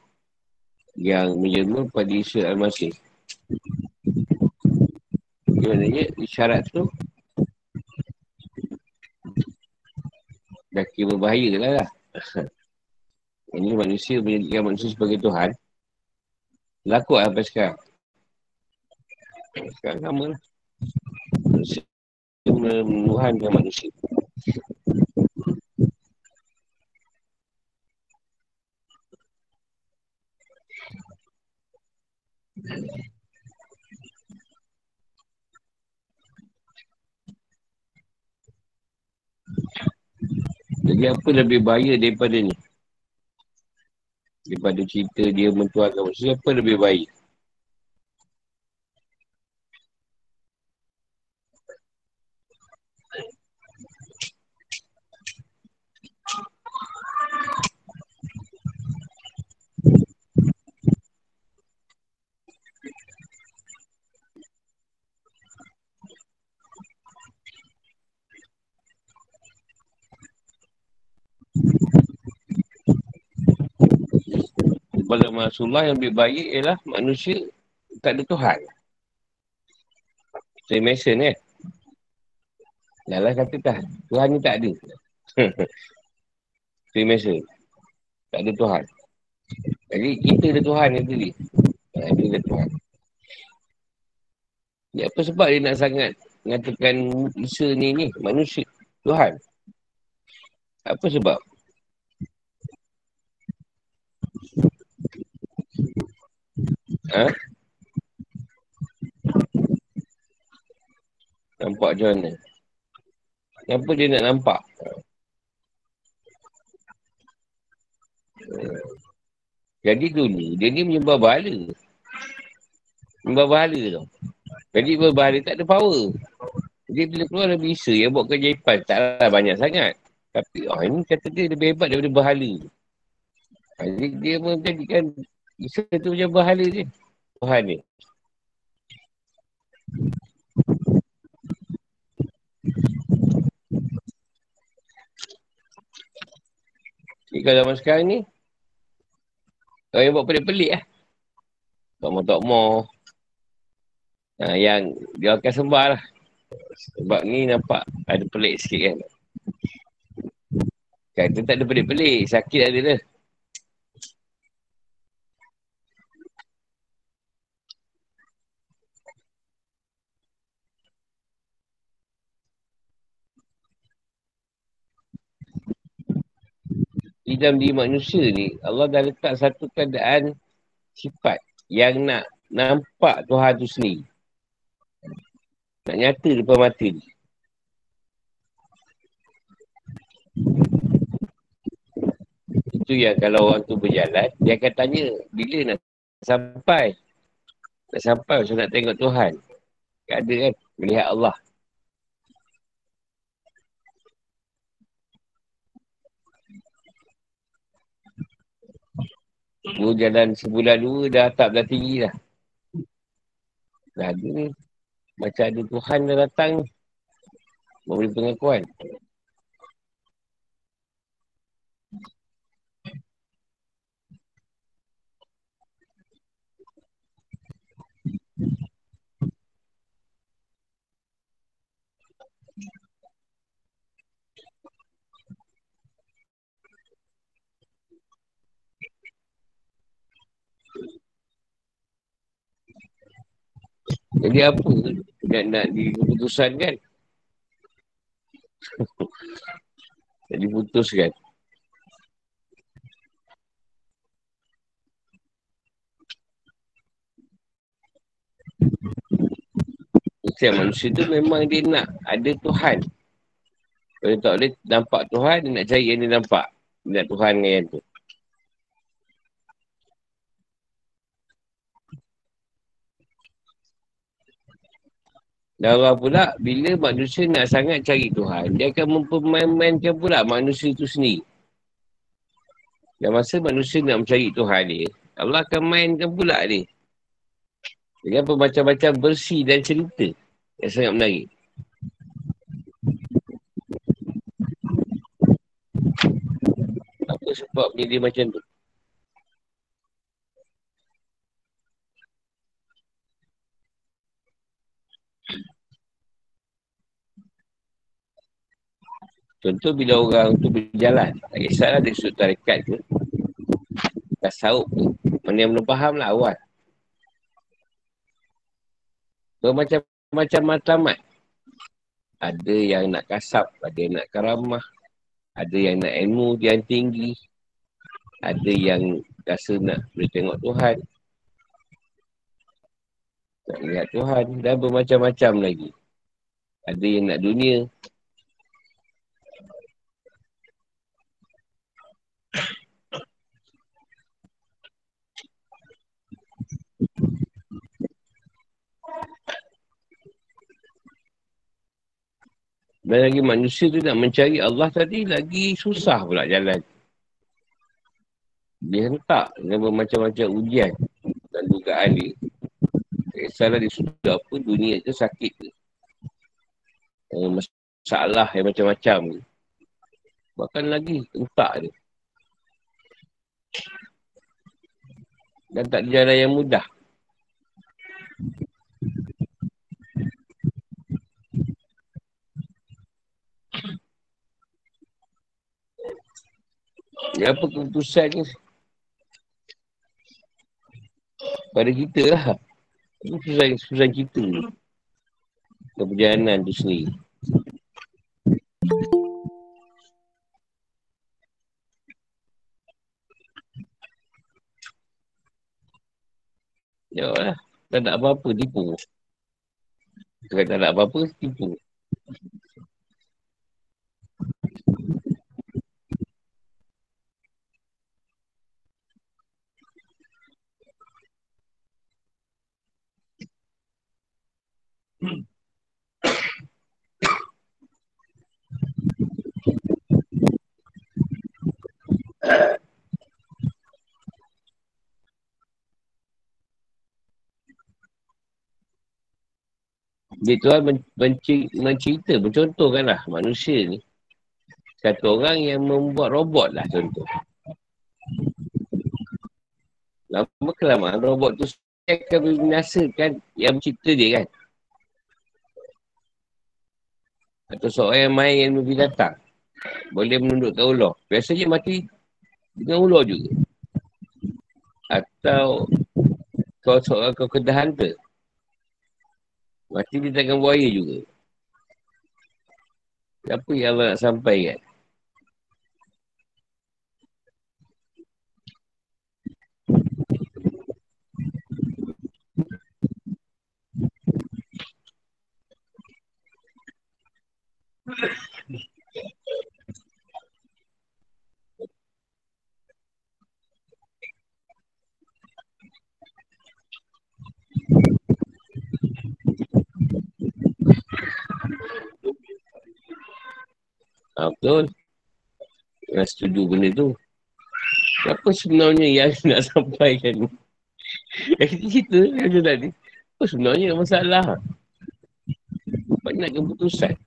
yang menjelma pada Isa Al-Masih. Maksudnya isyarat tu dah kira berbahaya lah lah. (laughs) Ini manusia menjadikan manusia sebagai Tuhan. Laku lah sampai sekarang. Sekarang sama lah. Manusia menuhankan manusia. Jadi apa lebih bahaya daripada ni? Daripada cerita dia mentuahkan manusia, apa lebih baik? Kepada Rasulullah yang lebih baik ialah manusia tak ada Tuhan. Saya mention kan. Lala kata tak, Tuhan ni tak ada. (laughs) Saya mention. Tak ada Tuhan. Jadi kita ada Tuhan yang tadi. Ha, dia ada Tuhan. Ya, apa sebab dia nak sangat mengatakan Isa ni ni manusia Tuhan? Apa sebab? Ha? Nampak macam mana? Kenapa dia nak nampak? Jadi dulu, dia ni menyembah bahala. Menyembah bahala tau. Jadi berbahala tak ada power. Jadi bila keluar Nabi Isa yang buat kejaipan, taklah banyak sangat. Tapi oh, ini kata dia lebih hebat daripada bahala. Jadi dia menjadikan Isa tu macam bahala je. Tuhan ni. Ni kalau zaman sekarang ni, orang yang buat pelik-pelik lah. Tokmo-tokmo. Ha, yang dia akan sembah lah. Sebab ni nampak ada pelik sikit kan. Kata tak ada pelik-pelik, sakit ada lah. Di dalam diri manusia ni, Allah dah letak satu keadaan sifat yang nak nampak Tuhan tu sendiri. Nak nyata depan mata ni. Itu yang kalau orang tu berjalan, dia akan tanya bila nak sampai. Nak sampai macam nak tengok Tuhan. Tak ada kan. Melihat Allah. Dua jalan sebulan dua dah tak dah tinggi dah. Dah ada ni. Macam ada Tuhan dah datang ni. Memberi pengakuan. Jadi apa nak nak di keputusan kan? (laughs) nak diputuskan. Setiap manusia tu memang dia nak ada Tuhan. Kalau tak boleh nampak Tuhan, dia nak cari yang dia nampak. Dia nak Tuhan dengan yang tu. Dan orang pula, bila manusia nak sangat cari Tuhan, dia akan mempermain-mainkan pula manusia itu sendiri. Dan masa manusia nak mencari Tuhan dia, Allah akan mainkan pula dia. Dengan bermacam-macam bersih dan cerita yang sangat menarik. Apa sebab dia macam tu? Contoh bila orang tu berjalan, tak kisahlah dia sudut tarikat ke, tasawuf ke, mana yang belum faham lah awal. Bermacam-macam matlamat. Ada yang nak kasap, ada yang nak karamah, ada yang nak ilmu yang tinggi, ada yang rasa nak boleh tengok Tuhan, nak lihat Tuhan dan bermacam-macam lagi. Ada yang nak dunia, Dan lagi manusia tu nak mencari Allah tadi lagi susah pula jalan. Dia hentak dengan bermacam-macam ujian dan dugaan dia. Tak kisahlah dia sudah apa, dunia tu sakit ke. Masalah yang macam-macam ni. Bahkan lagi hentak dia. Dan tak ada jalan yang mudah. Ya apa keputusan ni? Pada kita lah. Keputusan, keputusan kita ni. Keperjalanan tu sendiri. Ya lah. Tak ada apa-apa, tipu. Tak ada apa-apa, tipu. Dia menci- mencerita, mencontohkanlah manusia ni. Satu orang yang membuat robot lah contoh. Lama kelamaan robot tu akan membinasakan yang mencipta dia kan. Atau seorang yang main ilmu binatang. Boleh menundukkan ular. Biasanya mati dengan ular juga. Atau kau seorang kau kedah hunter. Mati di tangan buaya juga. Apa yang Allah nak sampaikan? Abdul Nak setuju benda tu. Apa sebenarnya yang (laughs) nak sampaikan? Ni Yang kita cerita tadi. Apa sebenarnya masalah? Apa nak keputusan.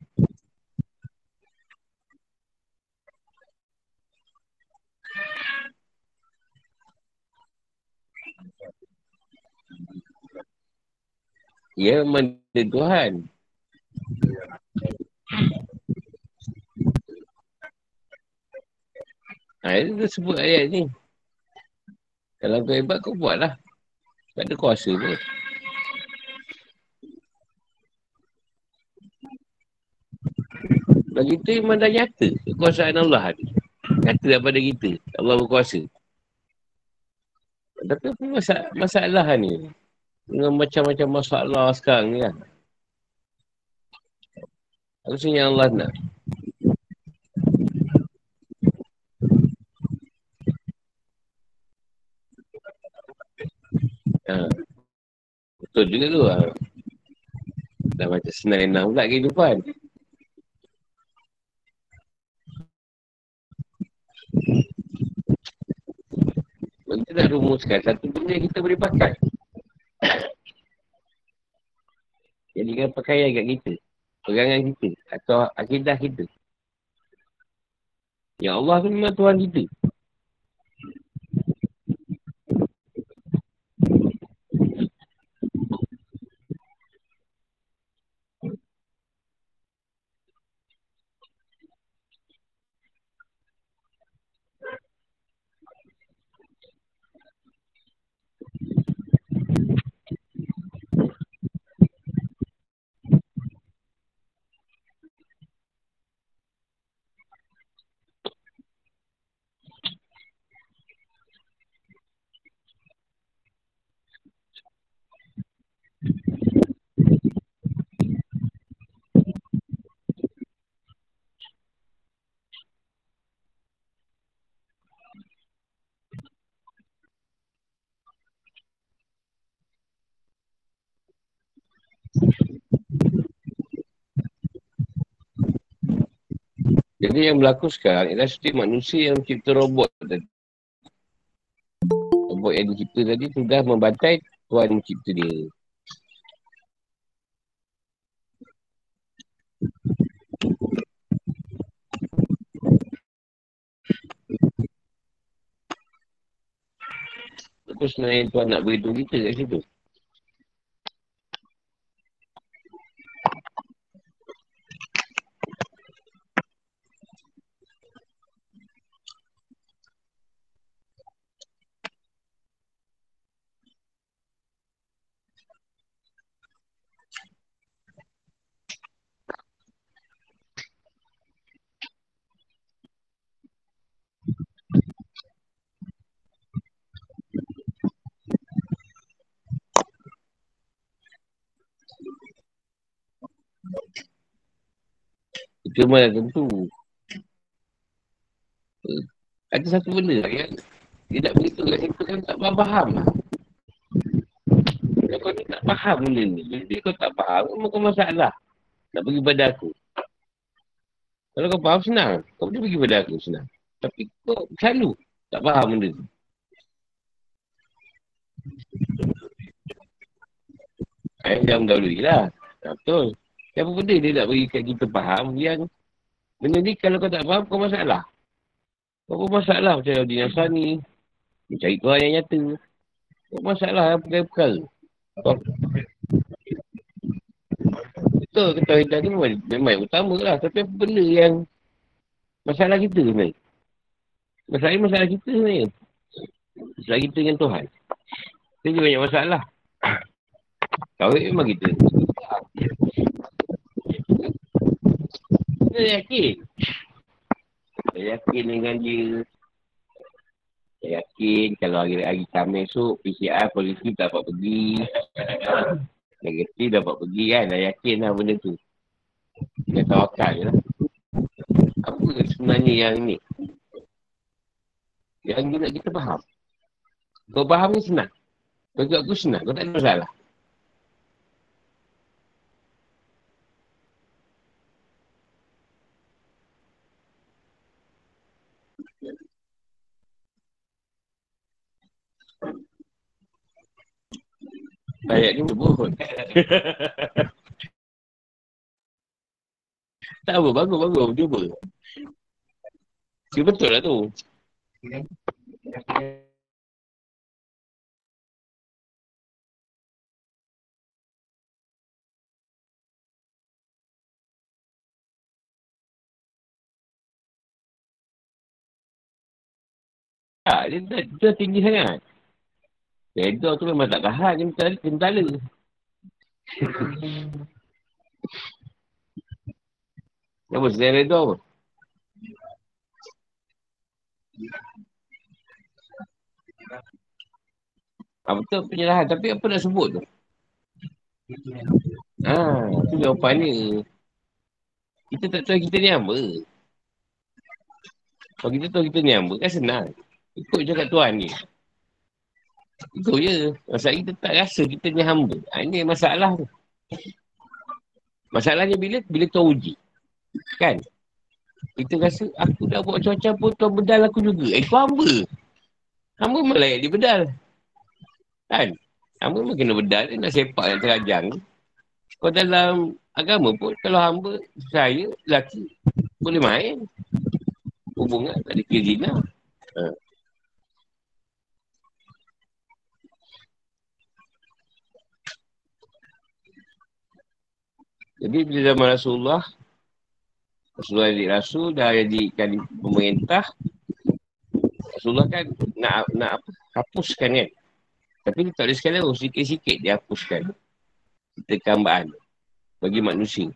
Ya, memang Tuhan. Ha, itu sebut ayat ni. Kalau kau hebat, kau buatlah. Tak ada kuasa pun. Bagi kita memang dah nyata. Kekuasaan Allah ni. Nyata daripada kita. Allah berkuasa. Tapi apa masalah, masalah ni? Dengan macam-macam masalah sekarang ni kan. Apa yang Allah nak? Ha. Betul juga tu. Ha. Dah macam senang-senang pula kehidupan. Kita dah rumuskan satu benda kita boleh pakai. Jadikan pakaian kat kita. Pegangan kita. Atau akidah kita. Ya Allah tu memang Tuhan kita. Jadi yang berlaku sekarang ialah seperti manusia yang mencipta robot tadi. Robot yang dicipta tadi sudah membantai Tuhan mencipta dia. Apa sebenarnya Tuhan nak beritahu kita kat situ? Itu mana tentu. Ada satu benda yang dia tak beritahu kat situ kan tak faham lah. Kalau kau ni tak faham benda ni. Jadi kau tak faham, memang kau masalah. Nak pergi pada aku. Kalau kau faham, senang. Kau boleh pergi pada aku, senang. Tapi kau selalu tak faham benda tu. Eh, jam dahulu lah. Betul. Siapa benda dia nak bagi kat kita faham yang benda ni kalau kau tak faham kau masalah. Kau pun masalah macam di Nasrani. Dia cari Tuhan yang nyata. Kau masalah yang perkara-perkara. Betul kata hidup ni memang, memang yang utama lah. Tapi apa benda yang masalah kita sebenarnya. Masalah ni masalah kita sebenarnya. Masalah kita dengan Tuhan. Kita banyak masalah. Kawin memang kita. Saya yakin. Saya yakin dengan dia. Saya yakin kalau hari hari Khamis esok PCR polisi dapat pergi. Negatif dapat pergi kan. Saya yakin lah benda tu. Dia tawakal je lah. Apa sebenarnya yang ni? Yang ni nak kita faham. Kau faham ni senang. Bagi aku senang. Kau tak ada masalah. Ayat ni berbun. tak apa, bagus, bagus. Cuba. Dia betul lah tu. Tak, dia, dia, dia tinggi sangat. Redor tu memang tak tahan, dia kentala. kentala. Apa selain redor apa? Ah, betul penyerahan. Tapi apa nak sebut tu? Ah, tu jawapan ni. Kita tak tahu kita ni apa. Kalau kita tahu kita ni apa, kan senang. Ikut je kat Tuhan ni. Itu je. Masalah kita tak rasa kita ni hamba. Ha, ini masalah tu. Masalahnya bila bila Tuhan uji. Kan? Kita rasa aku dah buat macam-macam pun Tuhan bedal aku juga. Eh, kau hamba. Hamba memang layak dia bedal. Kan? Hamba memang kena bedal. Dia nak sepak nak terajang. Kau dalam agama pun kalau hamba saya, lelaki, boleh main. Hubungan tak ada kira zina. Ha. Jadi bila zaman Rasulullah, Rasulullah jadi Rasul, dah jadikan pemerintah, Rasulullah kan nak nak apa? hapuskan kan. Tapi tak ada sekali oh, sikit-sikit dia hapuskan. Kita kambaan bagi manusia.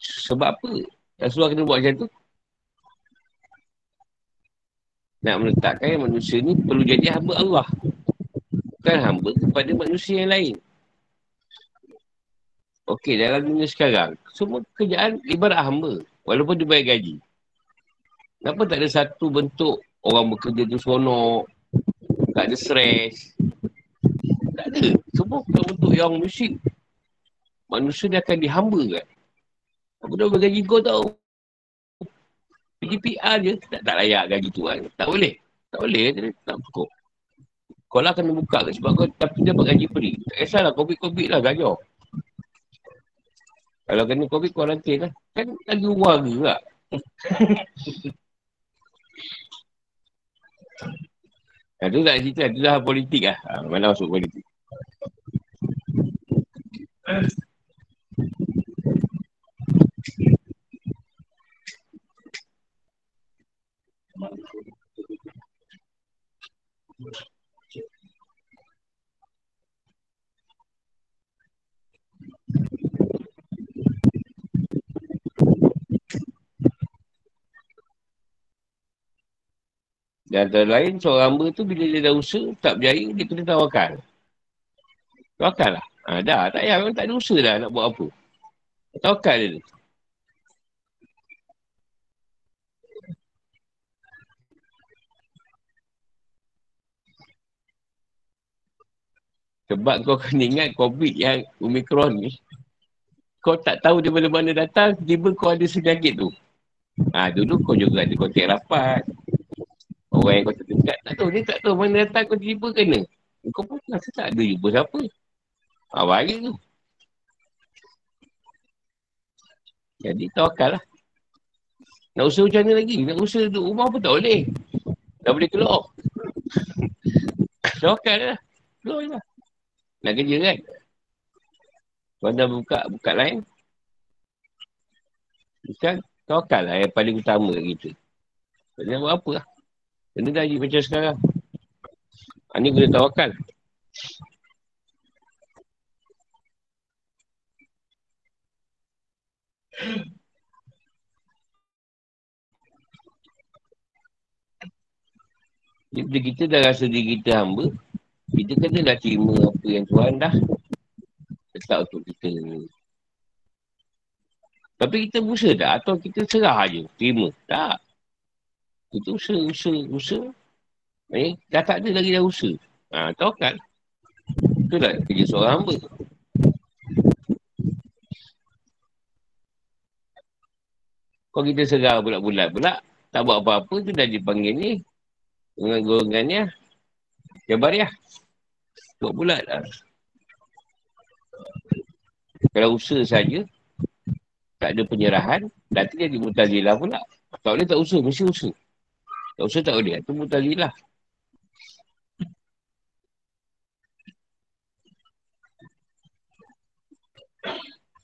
Sebab apa? Rasulullah kena buat macam tu. Nak meletakkan manusia ni perlu jadi hamba Allah. Bukan hamba kepada manusia yang lain. Okey, dalam dunia sekarang, semua kerjaan ibarat hamba. Walaupun dia bayar gaji. Kenapa tak ada satu bentuk orang bekerja tu seronok, tak ada stres. Tak ada. Semua bentuk yang musik. Manusia dia akan dihamba kan. Aku dah bergaji kau tau. Pergi PR je, tak, tak layak gaji tu kan. Tak boleh. Tak boleh, tak cukup. Kau lah kena buka ke sebab kau tapi dapat gaji free. Tak kisahlah, COVID-COVID lah gajah. Kalau kena COVID, kuarantin lah. Kan lagi luar juga. (laughs) Nah, tu tak cerita, tu dah politik lah. Ha, mana masuk politik. Dan antara lain, seorang hamba tu bila dia dah usaha, tak berjaya, dia kena tawakal. Tawakal lah. Ha, dah, tak payah. Memang tak ada usaha dah nak buat apa. Tawakal dia. Sebab kau kena ingat COVID yang Omicron ni, kau tak tahu dia mana-mana datang, tiba kau ada senyakit tu. Ha, dulu kau juga ada kontak rapat. Orang yang kau terdekat tak tahu. Dia tak tahu mana datang kau tiba kena. Kau pun rasa tak ada jumpa siapa. Ha, bahaya tu. Jadi tawakal lah. Nak usaha macam mana lagi? Nak usaha tu rumah pun tak boleh. Tak boleh keluar. tawakal lah. Keluar lah. Nak kerja kan? Kau dah buka, buka lain. Bukan tawakal lah yang paling utama kita. Tak boleh buat apa lah. Kena gaji macam sekarang. Ha, ni kena tawakal. Jadi kita dah rasa diri kita hamba, kita kena dah terima apa yang Tuhan dah letak untuk kita. Tapi kita berusaha tak? Atau kita serah aja, terima? Tak. Itu usaha, usaha, usaha. Eh, dah tak ada lagi dah usaha. Ha, tahu kan? Itu dah kerja seorang hamba. Kalau kita serah bulat-bulat pula, tak buat apa-apa tu dah dipanggil ni. Dengan golongannya, Jabariah. Buat bulat lah. Kalau usaha saja, tak ada penyerahan, nanti dia di mutazilah pula. Tak boleh tak usaha, mesti usaha. Tak usaha tak boleh, itu mutazilah.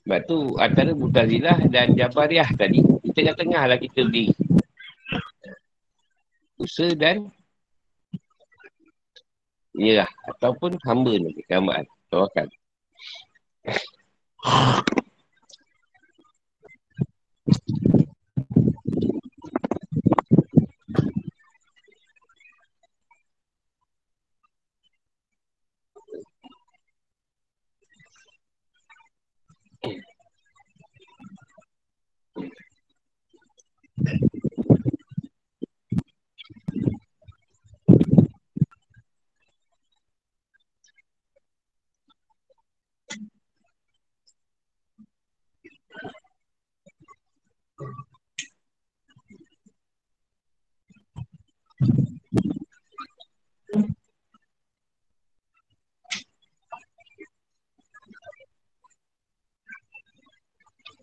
Sebab tu antara Mutazilah dan Jabariah tadi, di tengah-tengah lah kita berdiri. Usaha dan Inilah. Ataupun hamba ni. Kehambaan. Tawakal.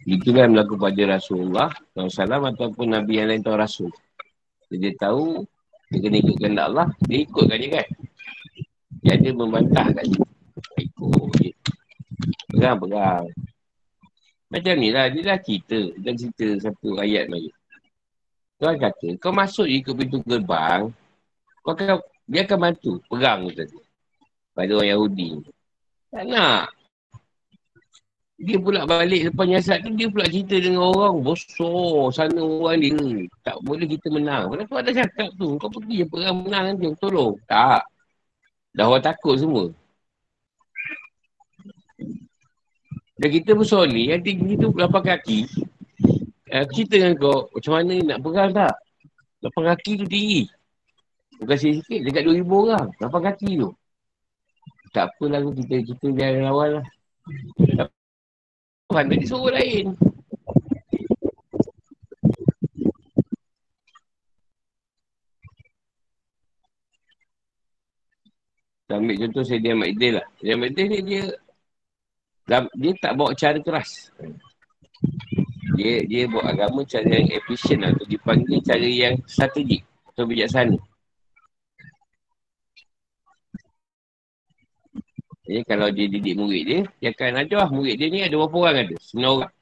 Itulah yang berlaku pada Rasulullah SAW ataupun Nabi yang lain tahu Rasul. Dia, tahu, dia kena ikutkan Allah, dia ikutkan dia kan. Dia ada membantah kan dia. Ikut je. Pegang, pegang. Macam ni lah, dia dah cerita. Dia cerita satu ayat lagi. Tuhan kata, kau masuk je ke pintu gerbang, kau akan, dia akan bantu. Pegang tu tadi. Pada orang Yahudi. Tak nak. Dia pula balik lepas nyasat tu, dia pula cerita dengan orang bosor sana orang dia. Tak boleh kita menang. Kenapa ada cakap tu? Kau pergi je perang menang nanti, tolong. Tak. Dah orang takut semua. Dan kita bersolih, yang tinggi tu berapa kaki. Aku cerita dengan kau, macam mana nak perang tak? Lapan kaki tu tinggi. Bukan sikit-sikit, dekat 2,000 orang. Lapan kaki tu. Tak apalah kita, kita jangan lawan lah. Tuhan tadi suruh lain. Kita ambil contoh Sayyidina Ma'idil lah. Sayyidina Ma'idil ni dia dia tak bawa cara keras. Dia dia bawa agama cara yang efisien lah. Atau dipanggil cara yang strategik. Atau bijaksana. Jadi kalau dia didik murid dia, dia akan ajar murid dia ni ada berapa orang ada? Sembilan orang.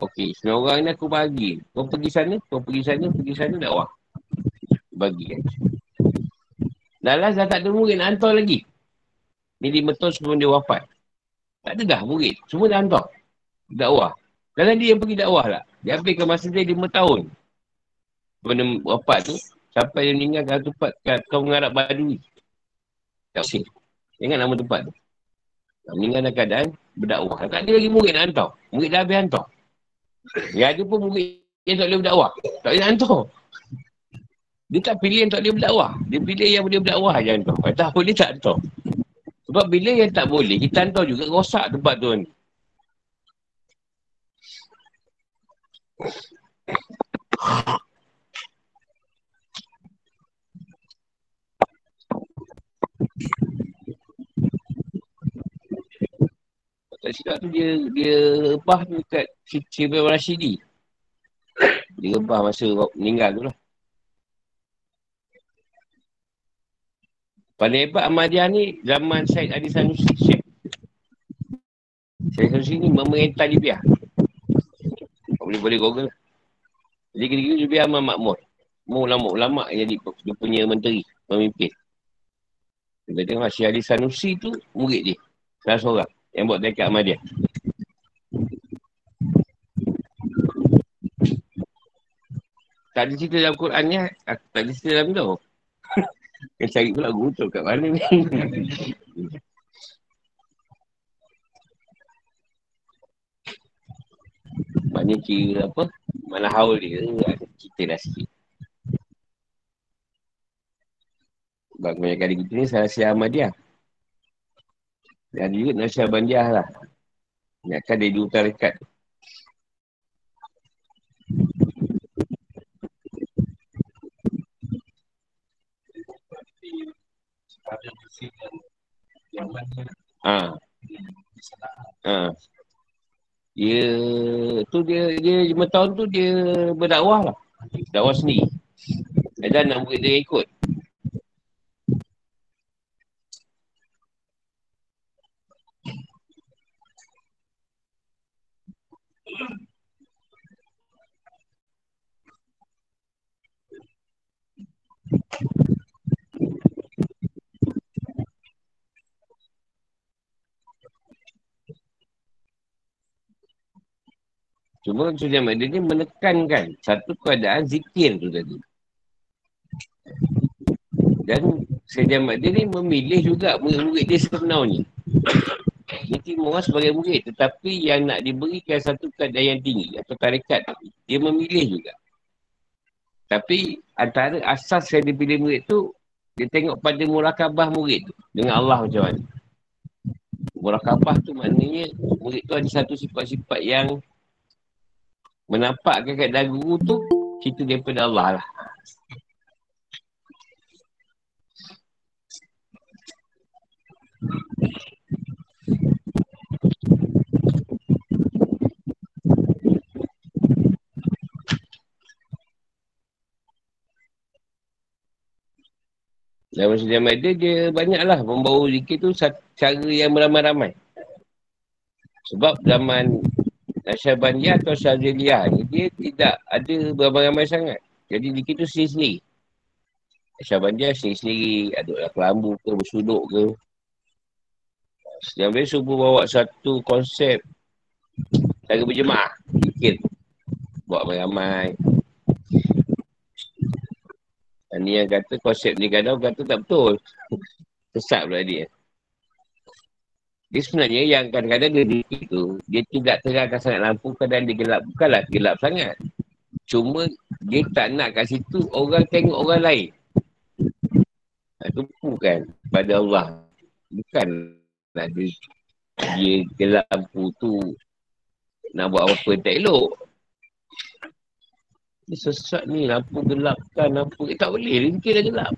Okey, sembilan orang ni aku bagi. Kau pergi sana, kau pergi sana, pergi sana, dakwah. Bagi kan. Dah lah, dah tak ada murid nak hantar lagi. Ni lima tahun sebelum dia wafat. Tak ada dah murid. Semua dah hantar. Dakwah. Dalam dia yang pergi dakwah lah. Dia habiskan masa dia lima tahun. Sebelum wafat tu, sampai dia meninggal kat tempat kat kau mengarap badui. Tak usah. Ingat nama tempat tu. Meninggal dalam keadaan berdakwah. Tak ada lagi murid nak hantar. Murid dah habis hantar. Yang ada pun murid yang tak boleh berdakwah. Tak boleh hantar. Dia tak pilih yang tak boleh berdakwah. Dia pilih yang boleh berdakwah je hantar. Kalau tak boleh tak hantar. Sebab bila yang tak boleh, kita hantar juga rosak tempat tu ni. Silap tu dia dia rebah tu dekat Syibir Rashidi. Dia rebah masa meninggal tu lah. Paling hebat Ahmadiyah ni zaman Syed Adi Sanusi. Syed. Syed Sanusi ni memerintah Libya. Kau boleh boleh google lah. Jadi kira-kira Libya aman makmur. Mau ulama-ulama jadi dia punya menteri, pemimpin. Kita tengok Syed Adi Sanusi tu murid dia. Salah seorang yang buat dekat Ahmadiyah. Tak ada cerita dalam Quran ni, aku tak ada cerita dalam tu. (laughs) Yang cari pula guru tu kat mana ni. (laughs) Maknanya kira apa, mana haul dia, ada cerita dah sikit. Sebab banyak kali kita ni salah siap Ahmadiyah. Dan juga Nasyabandiah lah. Ingatkan dia dua tarikat. Ha. Ha. Dia tu dia dia lima tahun tu dia berdakwah lah. Dakwah sendiri. Dan nak murid dia ikut. Cuma Sunan Mahdi ni menekankan satu keadaan zikir tu tadi. Dan Sayyidina Mahdi ni memilih juga murid-murid dia sebenarnya. Dia orang sebagai murid tetapi yang nak diberikan satu keadaan yang tinggi atau tarikat dia memilih juga. Tapi antara asas yang dipilih murid tu dia tengok pada murakabah murid tu dengan Allah macam mana. Murakabah tu maknanya murid tu ada satu sifat-sifat yang menampakkan keadaan guru tu cerita daripada Allah lah. Dalam sejarah dia, dia banyaklah membawa zikir tu cara yang beramai-ramai. Sebab zaman Nasyabaniyah atau Syaziliyah ni dia tidak ada beramai-ramai sangat. Jadi zikir tu sendiri-sendiri. Nasyabaniyah sendiri-sendiri, orang kelambu ke, bersuduk ke. Yang biasa bawa satu konsep cara berjemaah. Zikir. Buat ramai-ramai. Ni yang kata konsep ni kadang kata tak betul. Sesat pula dia. Dia sebenarnya yang kadang-kadang dia dikit tu, dia tidak terangkan sangat lampu, kadang dia gelap. Bukanlah gelap sangat. Cuma dia tak nak kat situ orang tengok orang lain. Itu ha, bukan pada Allah. Bukan dia, dia gelap lampu tu nak buat apa-apa tak elok. Dia sesat ni lampu gelapkan lampu. Eh, tak boleh, dia dah gelap.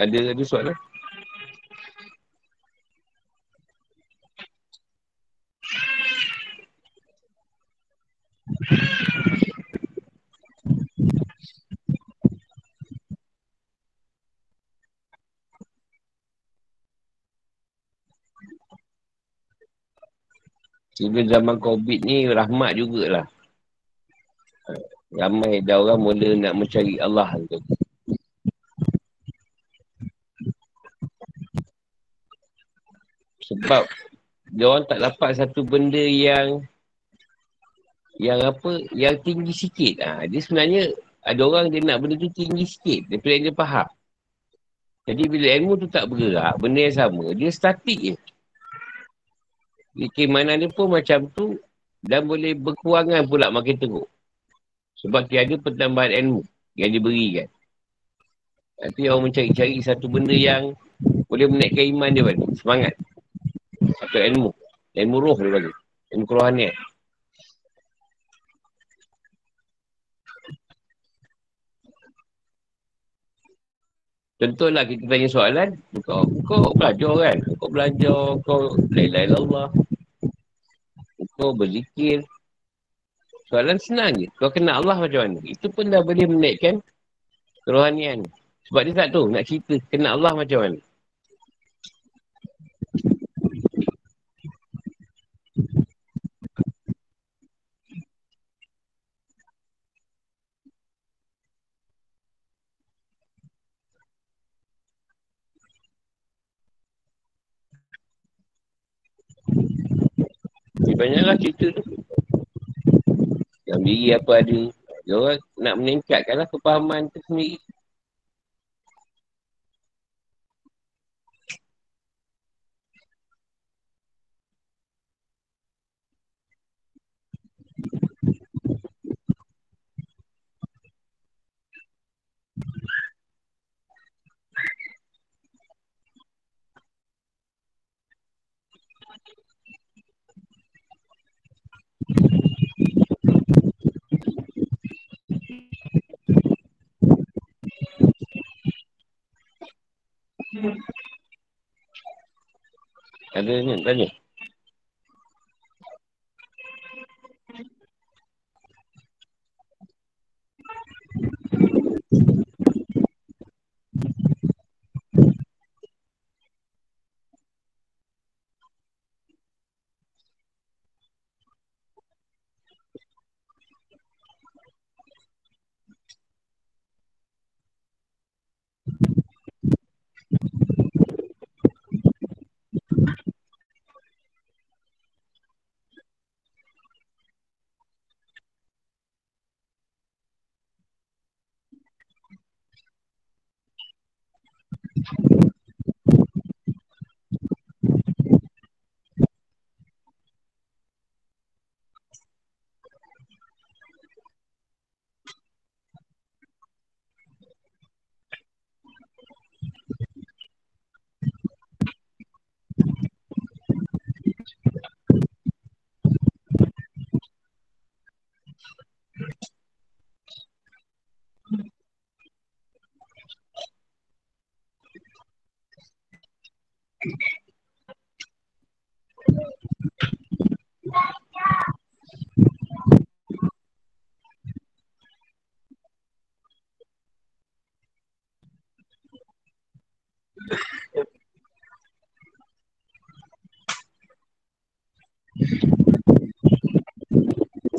Ada ada soalan? Sebelum zaman COVID ni rahmat jugalah. Ramai dah orang mula nak mencari Allah tu. Sebab dia orang tak dapat satu benda yang yang apa, yang tinggi sikit. Ha, dia sebenarnya ada orang dia nak benda tu tinggi sikit daripada yang dia faham. Jadi bila ilmu tu tak bergerak, benda yang sama, dia statik je. Keimanan dia pun macam tu dan boleh berkurangan pula makin teruk. Sebab tiada pertambahan ilmu yang diberikan. Nanti orang mencari-cari satu benda yang boleh menaikkan iman dia balik. Semangat. Atau ilmu. Ilmu roh dia bagi. Ilmu kerohanian. Contohlah kita tanya soalan, kau, kau belajar kan? Kau belajar, kau lain-lain Allah. Kau berzikir. Soalan senang je. Kau kenal Allah macam mana? Itu pun dah boleh menaikkan kerohanian. Sebab dia tak tahu nak cerita kenal Allah macam mana. Banyaklah cerita tu. Yang diri apa ada. Dia orang nak meningkatkanlah kepahaman tu sendiri. Ada ni, tanya.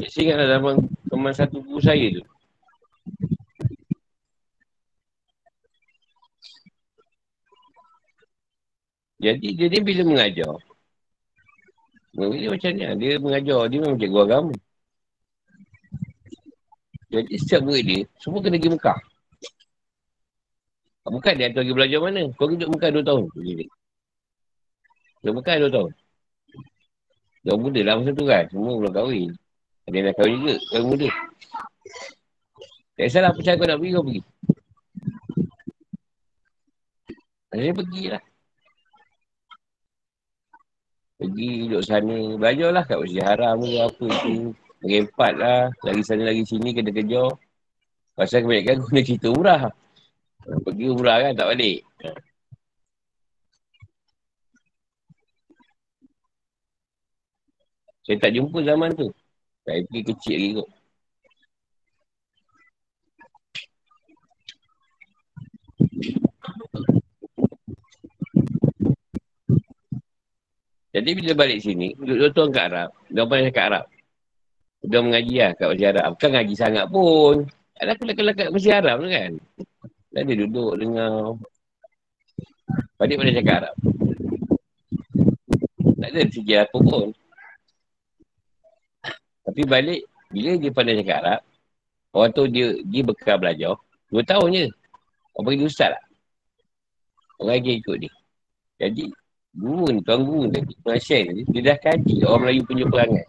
Saya ingatlah dalam teman satu guru saya tu. Jadi dia ni bila mengajar. Dia macam ni Dia mengajar. Dia memang cikgu agama. Jadi setiap murid dia, semua kena pergi Mekah. Bukan dia tu pergi belajar mana. Kau duduk Mekah 2 tahun. Duduk Mekah 2 tahun. Dah muda lah masa tu kan. Semua belum kahwin. Ada nak kahwin juga, kahwin muda. Tak kisahlah apa kau nak pergi, kau pergi. Dia pergi lah. Pergi duduk sana, belajarlah kat masjid haram ke apa tu. Merempat lah, lagi sana lagi sini kena kejar. Pasal kebanyakan guna (laughs) cerita umrah. Pergi umrah kan, tak balik. Saya tak jumpa zaman tu. Saya pergi kecil lagi kot. Jadi bila balik sini, duduk tuan kat Arab, dia orang cakap Arab. Dia mengaji lah kat Masjid Arab. Bukan ngaji sangat pun. Ada nak kat Masjid Arab tu kan. Dan dia duduk dengar. Balik pada cakap Arab. Tak ada segi apa pun. Tapi balik, bila dia pandai cakap Arab, orang tu dia, dia bekal belajar, dua tahun je. Orang pergi ustaz lah. Orang lagi ikut dia. Jadi, guru ni, tuan guru ni, pengasyai ni, dia dah kaji orang Melayu punya perangai.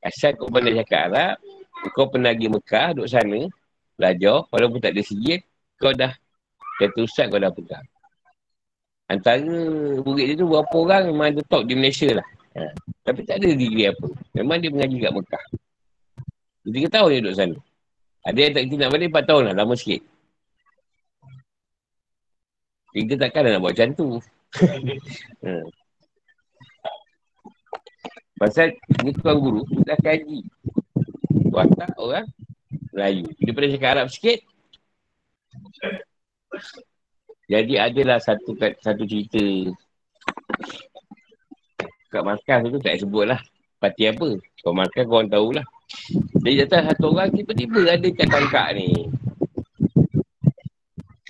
Asal kau pandai cakap Arab, kau pernah pergi Mekah, duduk sana, belajar, walaupun tak ada sijil, kau dah, kata ustaz kau dah pegang. Antara murid dia tu berapa orang memang ada top di Malaysia lah. Ha. Tapi tak ada degree apa. Memang dia mengaji kat Mekah. Tiga tahun dia duduk sana. Ada yang tak nak balik empat tahun lah. Lama sikit. Kita takkan nak buat macam tu. (laughs) ha. Pasal ni tuan guru dah kaji. Watak orang Melayu. Dia pernah cakap Arab sikit. Jadi adalah satu satu cerita kat markas tu tak sebut lah. Parti apa. Kau markas kau orang tahulah. Jadi datang satu orang tiba-tiba ada kat tangkak ni.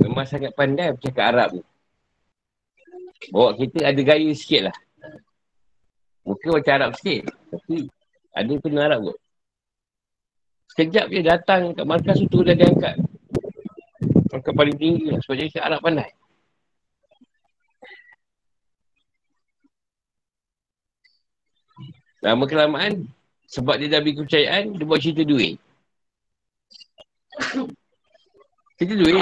Memang sangat pandai bercakap Arab ni. Bawa kita ada gaya sikit lah. Muka macam Arab sikit. Tapi ada kena Arab kot. Sekejap dia datang kat markas tu dah diangkat. Angkat paling tinggi lah. Sebab dia Arab pandai. Lama kelamaan, sebab dia dah beri kepercayaan, dia buat cerita duit. cerita duit.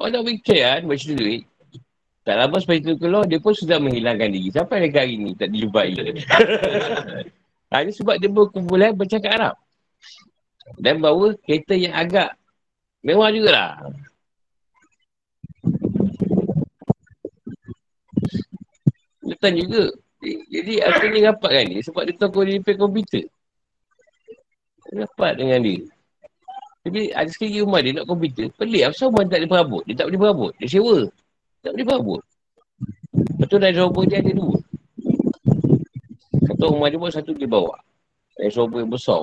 Orang dah beri kepercayaan, buat cerita duit. Tak lama sebab itu keluar, dia pun sudah menghilangkan diri. Sampai dekat hari ni, tak dijumpai. (laughs) ha, ini sebab dia berkumpulan bercakap Arab. Dan bawa kereta yang agak mewah jugalah. Datang juga. Jadi aku ni rapat kan dia sebab dia tahu dia repair komputer. Rapat dengan dia. Tapi ada sekali rumah dia nak komputer. Pelik. Apa rumah tak boleh perabot? Dia tak boleh perabot. Dia sewa. Tak boleh perabot. Betul dari robot dia ada dua. Satu rumah dia buat, satu dia bawa. Dari robot yang besar.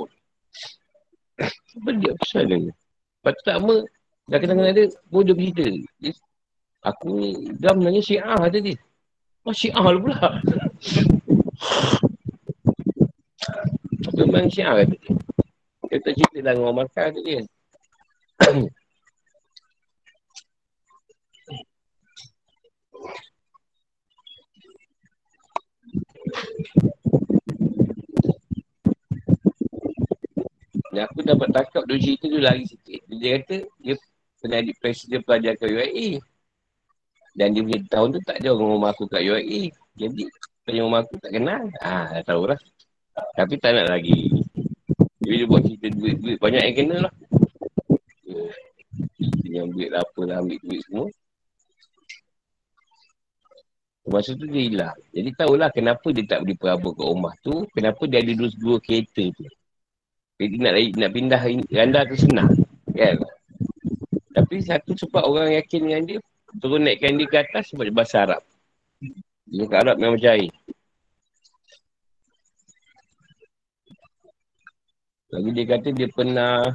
(coughs) Pelik apa pasal dia? Lepas tu tak apa. Dah kenal-kenal dia, pun dia bercerita. Aku ni, dah menanya syiah tadi. Oh syiah lah pula. Memang syiah kata dia. Dia tak cerita dalam orang makan tu dia. Dan aku dapat takap dua cerita tu lagi sikit. Dia kata dia pernah di presiden pelajar ke UAE. Dan dia punya tahun tu tak ada orang rumah aku kat UAE. Jadi, punya rumah aku tak kenal. Ah, dah tahu lah. Tapi tak nak lagi. Jadi dia buat cerita duit-duit banyak yang kena lah. Dia yang duit apa lah ambil duit semua. Masa tu dia hilang. Jadi tahulah kenapa dia tak boleh perabot kat rumah tu. Kenapa dia ada dua, dua kereta tu. Jadi nak, nak pindah randa tu senang. Kan? Tapi satu sebab orang yakin dengan dia Turun naikkan dia ke atas sebab dia bahasa Arab. Dia kat Arab memang cair. Lagi dia kata dia pernah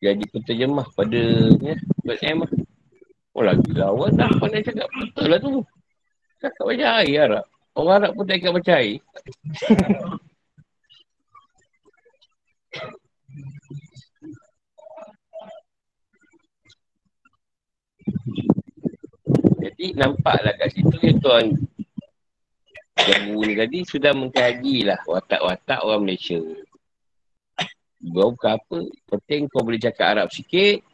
jadi penterjemah pada ya, PM lah. Oh lagi lawan dah pandai cakap betul lah tu. Cakap macam air Arab. Orang Arab pun tak cakap macam air. Jadi nampaklah kat situ yang tuan yang ni tadi sudah mengkaji lah watak-watak orang Malaysia. Kau bukan apa, penting kau boleh cakap Arab sikit.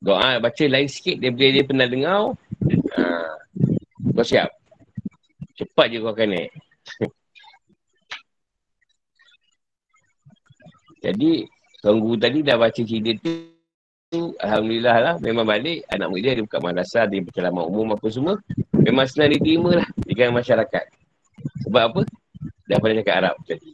Doa baca lain sikit daripada dia pernah dengar. Ha. Kau siap? Cepat je kau akan naik. (laughs) Jadi, Tuan Guru tadi dah baca cerita tu Alhamdulillah lah memang balik anak murid dia ada buka madrasah dia bercelamat umum apa semua memang senang diterima lah di kalangan masyarakat. Sebab apa? Dah pernah cakap Arab tadi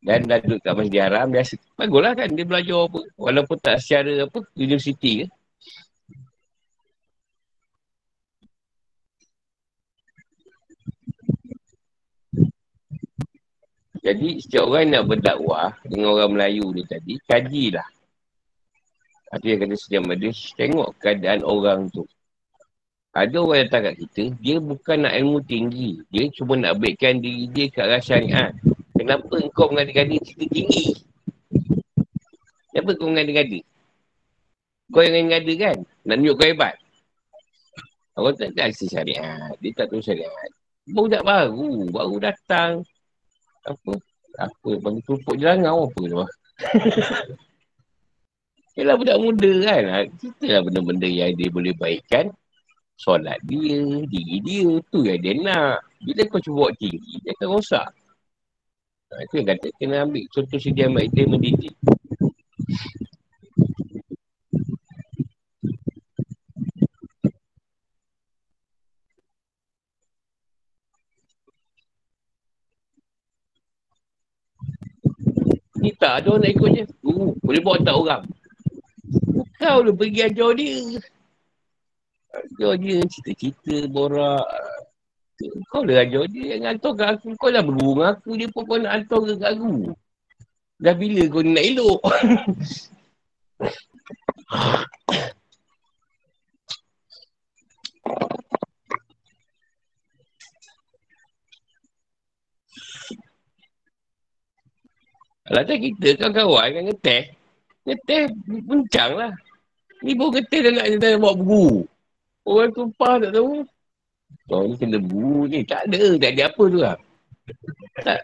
dan dah duduk kat masjid haram biasa bagus lah kan dia belajar apa walaupun tak secara apa universiti ke. Jadi setiap orang nak berdakwah dengan orang Melayu ni tadi, kajilah ada yang kata setiap majlis, tengok keadaan orang tu. Ada orang datang kat kita, dia bukan nak ilmu tinggi. Dia cuma nak baikkan diri dia ke arah syariat. Kenapa engkau mengada-gada cerita tinggi? Kenapa kau mengada-gada? Kau yang mengada kan? Nak tunjuk kau hebat. Orang tak ada asli syariat. Dia tak tahu syariat. Budak baru. Baru datang. Apa? Apa? Bagi kerupuk je langau apa tu? (laughs) Yalah budak muda kan. Kita lah benda-benda yang dia boleh baikkan. Solat dia, diri dia. Tu yang dia nak. Bila kau cuba buat tinggi, dia akan rosak. Ha, itu yang kata kena ambil contoh sedia baik dia mendidik. Ni tak ada orang nak ikut je. Uh, boleh bawa tak orang. Kau lu pergi ajar dia. Ajar dia cerita-cerita, borak. Kau lah ajar dia yang hantar kat aku. Kau lah bergurung aku. Dia pun kau nak hantar ke aku. Dah bila kau nak elok? (laughs) Alah kita kan kawan kan ngeteh. Ngeteh puncang lah. Ni pun getih dah nak dia buat buku. Orang tumpah tak tahu. Oh ni kena buku ni. Tak ada. Tak ada apa tu lah. Tak.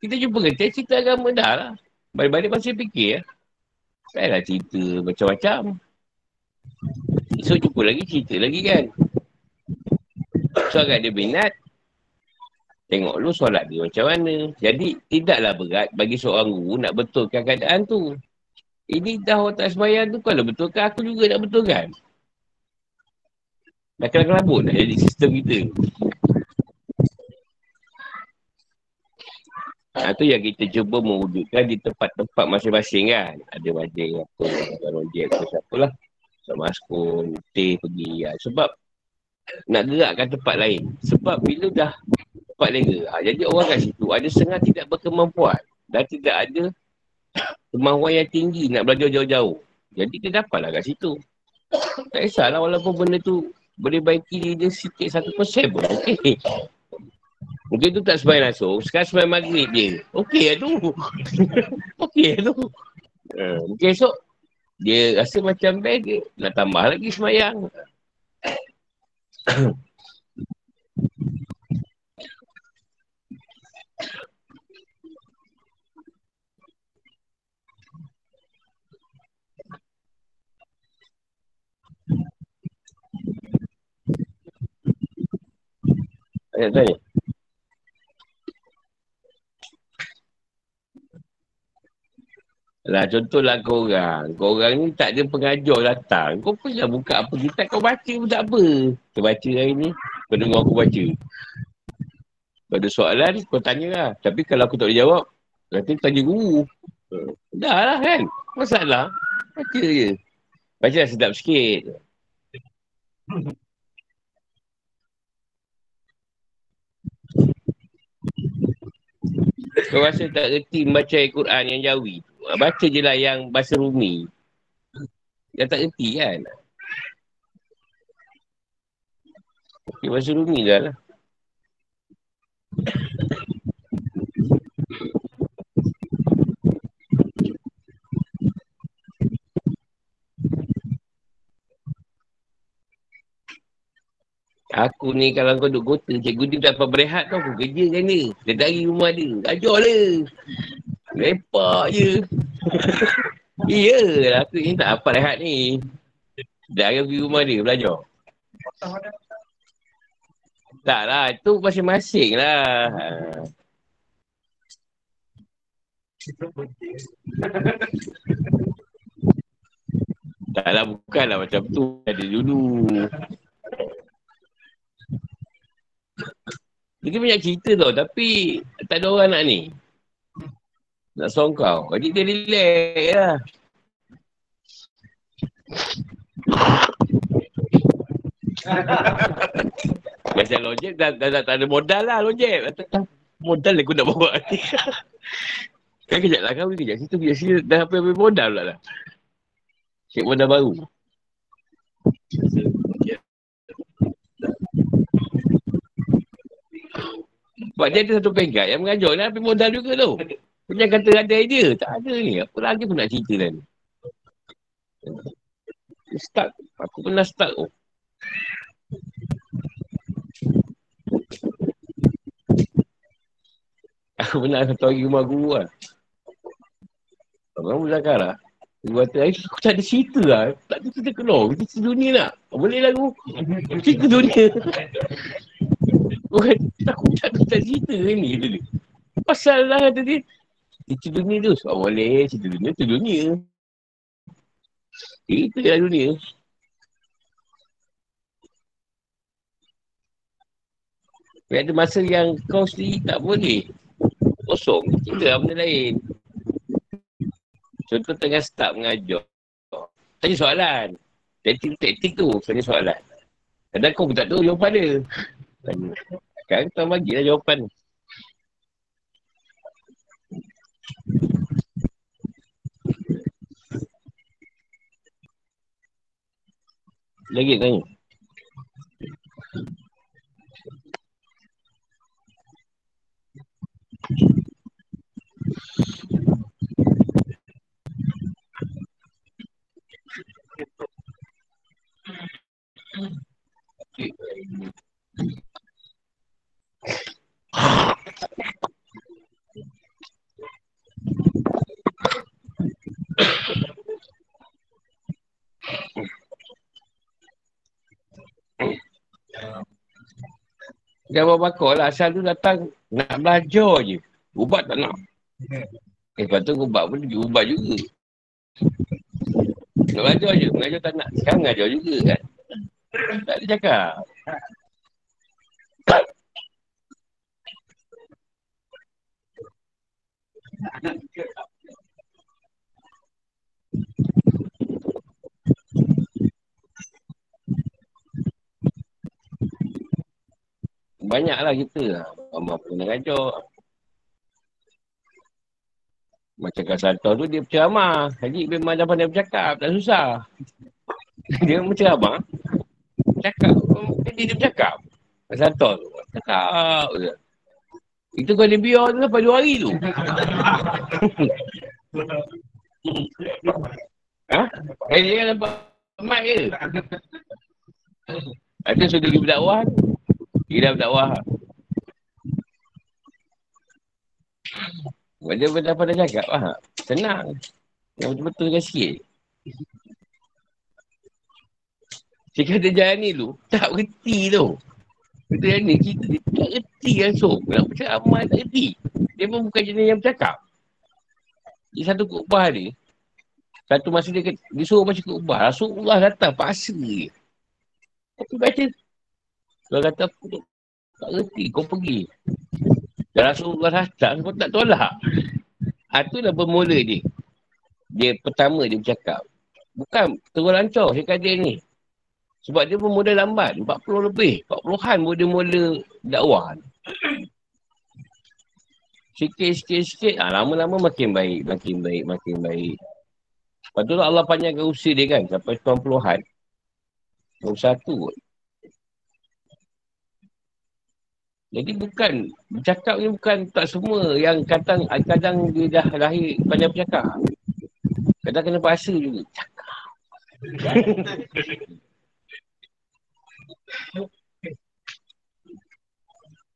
Kita jumpa getih cerita agama dah lah. Balik-balik masih fikir lah. Tak lah cerita macam-macam. So jumpa lagi cerita lagi kan. So agak dia minat. Tengok lu solat dia macam mana. Jadi tidaklah berat bagi seorang guru nak betulkan keadaan tu. Ini dah orang tak sembahyang tu kalau betulkan aku juga nak betulkan. Dah kena kelabut dah jadi sistem kita. Ha, tu yang kita cuba mewujudkan di tempat-tempat masing-masing kan. Ada majlis apa, kalau dia apa siapa lah. Sama askun, teh pergi. Ya. Sebab nak gerakkan tempat lain. Sebab bila dah tempat lain ha, jadi orang kat situ ada setengah tidak berkemampuan. Dan tidak ada kemampuan yang tinggi nak belajar jauh-jauh. Jadi dia dapatlah kat situ. Tak kisahlah walaupun benda tu boleh baiki dia, dia sikit satu persen pun. Okey. Mungkin tu tak sembahyang langsung. Sekarang sembahyang maghrib je. Okey lah (laughs) tu. Okey lah tu. Uh, mungkin esok dia rasa macam best dia nak tambah lagi sembahyang. (coughs) Ayat tanya. Lah contohlah korang. Korang ni tak ada pengajar datang. Kau pun dah buka apa kita kau baca pun tak apa. Kau baca hari ni. Kau dengar aku baca. Pada soalan kau tanya lah. Tapi kalau aku tak boleh jawab. Nanti tanya guru. Dah lah kan. Masalah. Baca je. Baca lah sedap sikit. Kau rasa tak reti membaca Al-Quran yang jawi tu. Baca je lah yang bahasa rumi. Yang tak reti kan. Okay, bahasa rumi dah lah. Aku ni kalau kau duduk kota, cikgu ni tak dapat berehat tau. Aku kerja kan ni. Dia dari rumah dia. Ajar lah. Lepak je. (laughs) iya. Aku ni tak dapat rehat ni. Dah pergi rumah dia belajar. Tak lah. Itu masing-masing lah. tak lah. Bukanlah macam tu. Ada dulu. Dia banyak cerita tau tapi tak ada orang nak ni. Nak song kau. Jadi dia relax lah. (laughs) Biasa lojek dah, dah, dah, tak ada modal lah lojek. Modal aku nak bawa ni. (laughs) kan kejap lah kau kejap. Situ kejap sini dah apa-apa modal pula lah. Cik modal baru. Sebab dia ada satu pegat yang mengajar ni habis modal juga tu. Punya kata ada idea. Tak ada ni. Apa lagi pun nak cerita kan. Start. Aku pernah start. Oh. Aku pernah satu hari rumah guru lah. Orang berzakar lah. Dia kata, aku tak ada cerita lah. Tak ada cerita keluar. Cerita dunia nak. Boleh lah guru. Cerita dunia. Bukan aku tak tak cerita ni tadi. Pasal lah tadi. Cerita dunia tu. Sebab boleh cerita dunia tu dunia. Itu lah dunia. Tapi ada masa yang kau sendiri tak boleh. Kosong. Cerita lah benda lain. Contoh tengah start mengajar. Tanya soalan. Taktik-taktik tu. Tanya soalan. Kadang kau pun tak tahu jawapan dia. Sekarang tuan bagilah jawapan Lagi tanya. Okay. Jawab bakar lah. Asal tu datang nak belajar je. Ubat tak nak. Eh, lepas tu ubat pun ubat juga. Nak belajar je. Mengajar tak nak. Sekarang mengajar juga kan. Tak ada cakap. Banyaklah kita. Mama pernah kacau. Macam kat Santor tu dia berceramah. Jadi memang dah pandai bercakap. Tak susah. (laughs) dia berceramah. Cakap. Jadi dia bercakap. Kat Santor tu. Cakap. Itu kau dia biar tu lepas dua hari tu. ha? Eh, dia nampak mic je. Ada sudah pergi berdakwah tu. Dia dah berdakwah. Dia dah pada cakap lah. Tenang. Yang betul-betul kan sikit. Dia kata jalan ni tu, tak berhenti tu. Kata yang ni, kita ni tak reti langsung. Nak percaya amal tak reti. Dia pun bukan jenis yang bercakap. Dia satu kubah ni, satu masa dia, dia suruh macam kubah. Rasulullah datang, paksa dia. Tapi baca kalau kata aku tak, tak reti, kau pergi. Dan Rasulullah datang, kau tak tolak. Itulah bermula dia. Dia pertama dia bercakap. Bukan terus lancar cakap dia ni. Sebab dia pun mula lambat. 40 lebih. 40-an pun dia mula dakwah. Sikit, sikit, sikit. Ha, lama-lama makin baik. Makin baik, makin baik. Lepas tu Allah panjangkan usia dia kan. Sampai 90-an. 21 kot. Jadi bukan, bercakap ni bukan tak semua yang kadang, kadang dia dah lahir pada bercakap. Kadang kena bahasa juga. Cakap. (laughs)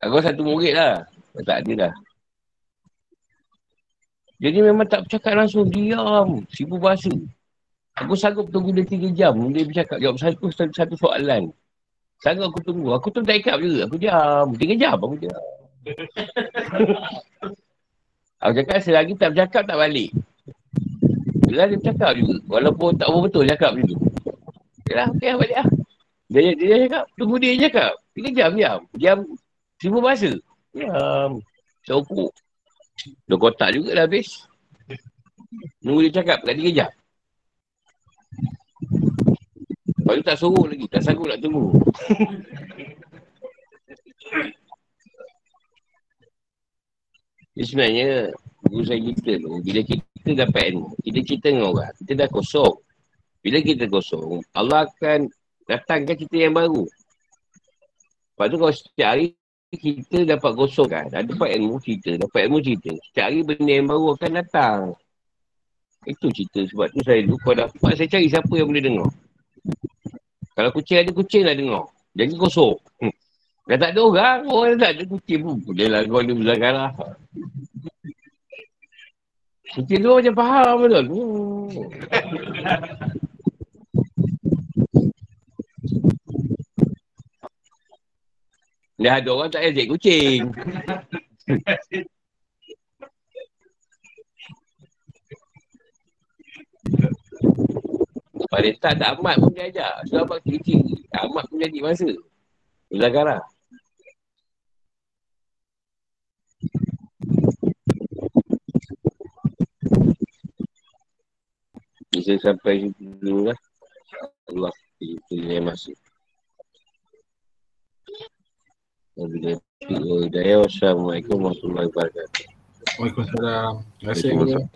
Aku satu murid lah. Tak ada dah. Jadi memang tak bercakap langsung. Diam. Sibuk bahasa. Aku sanggup tunggu dia tiga jam. Dia bercakap. Jawab satu, satu, satu soalan. Sangat aku tunggu. Aku tu tak ikat juga. Aku diam. Tiga jam aku diam. (laughs) aku cakap selagi tak bercakap tak balik. Bila dia bercakap juga. Walaupun tak betul cakap macam tu. Yalah, okey lah balik lah. Dia, dia, dia cakap, tunggu dia cakap. Tiga jam, diam. Diam, seribu bahasa. Diam. Sokuk. Dua kotak juga dah habis. Nunggu dia cakap kat tiga jam. Lepas tu tak suruh lagi. Tak sanggup nak tunggu. Jadi sebenarnya, guru saya kita tu, bila kita dapat ilmu, kita cerita dengan orang, kita dah kosong. Bila kita kosong, Allah akan datangkan kita yang baru. Lepas tu kalau setiap hari, kita dapat kosong kan. Ada dapat ilmu cerita, dapat ilmu cerita. Setiap hari benda yang baru akan datang. Itu cerita. Sebab tu saya dulu, kalau dapat, saya cari siapa yang boleh dengar. Kalau kucing ada kucing lah dengar. Jadi kosong. Hmm. Dah tak ada orang, orang tak ada kucing pun. Boleh lah kau ni belakang lah. Kucing tu macam faham betul. Hmm. Dah ada orang tak payah cek kucing. Pada tak ada amat pun dia ajak. Sebab apa kecil Amat pun jadi masa. Belakang lah. Bisa sampai dulu lah. Allah. Itu yang masuk. Assalamualaikum warahmatullahi wabarakatuh. Waalaikumsalam. Terima kasih.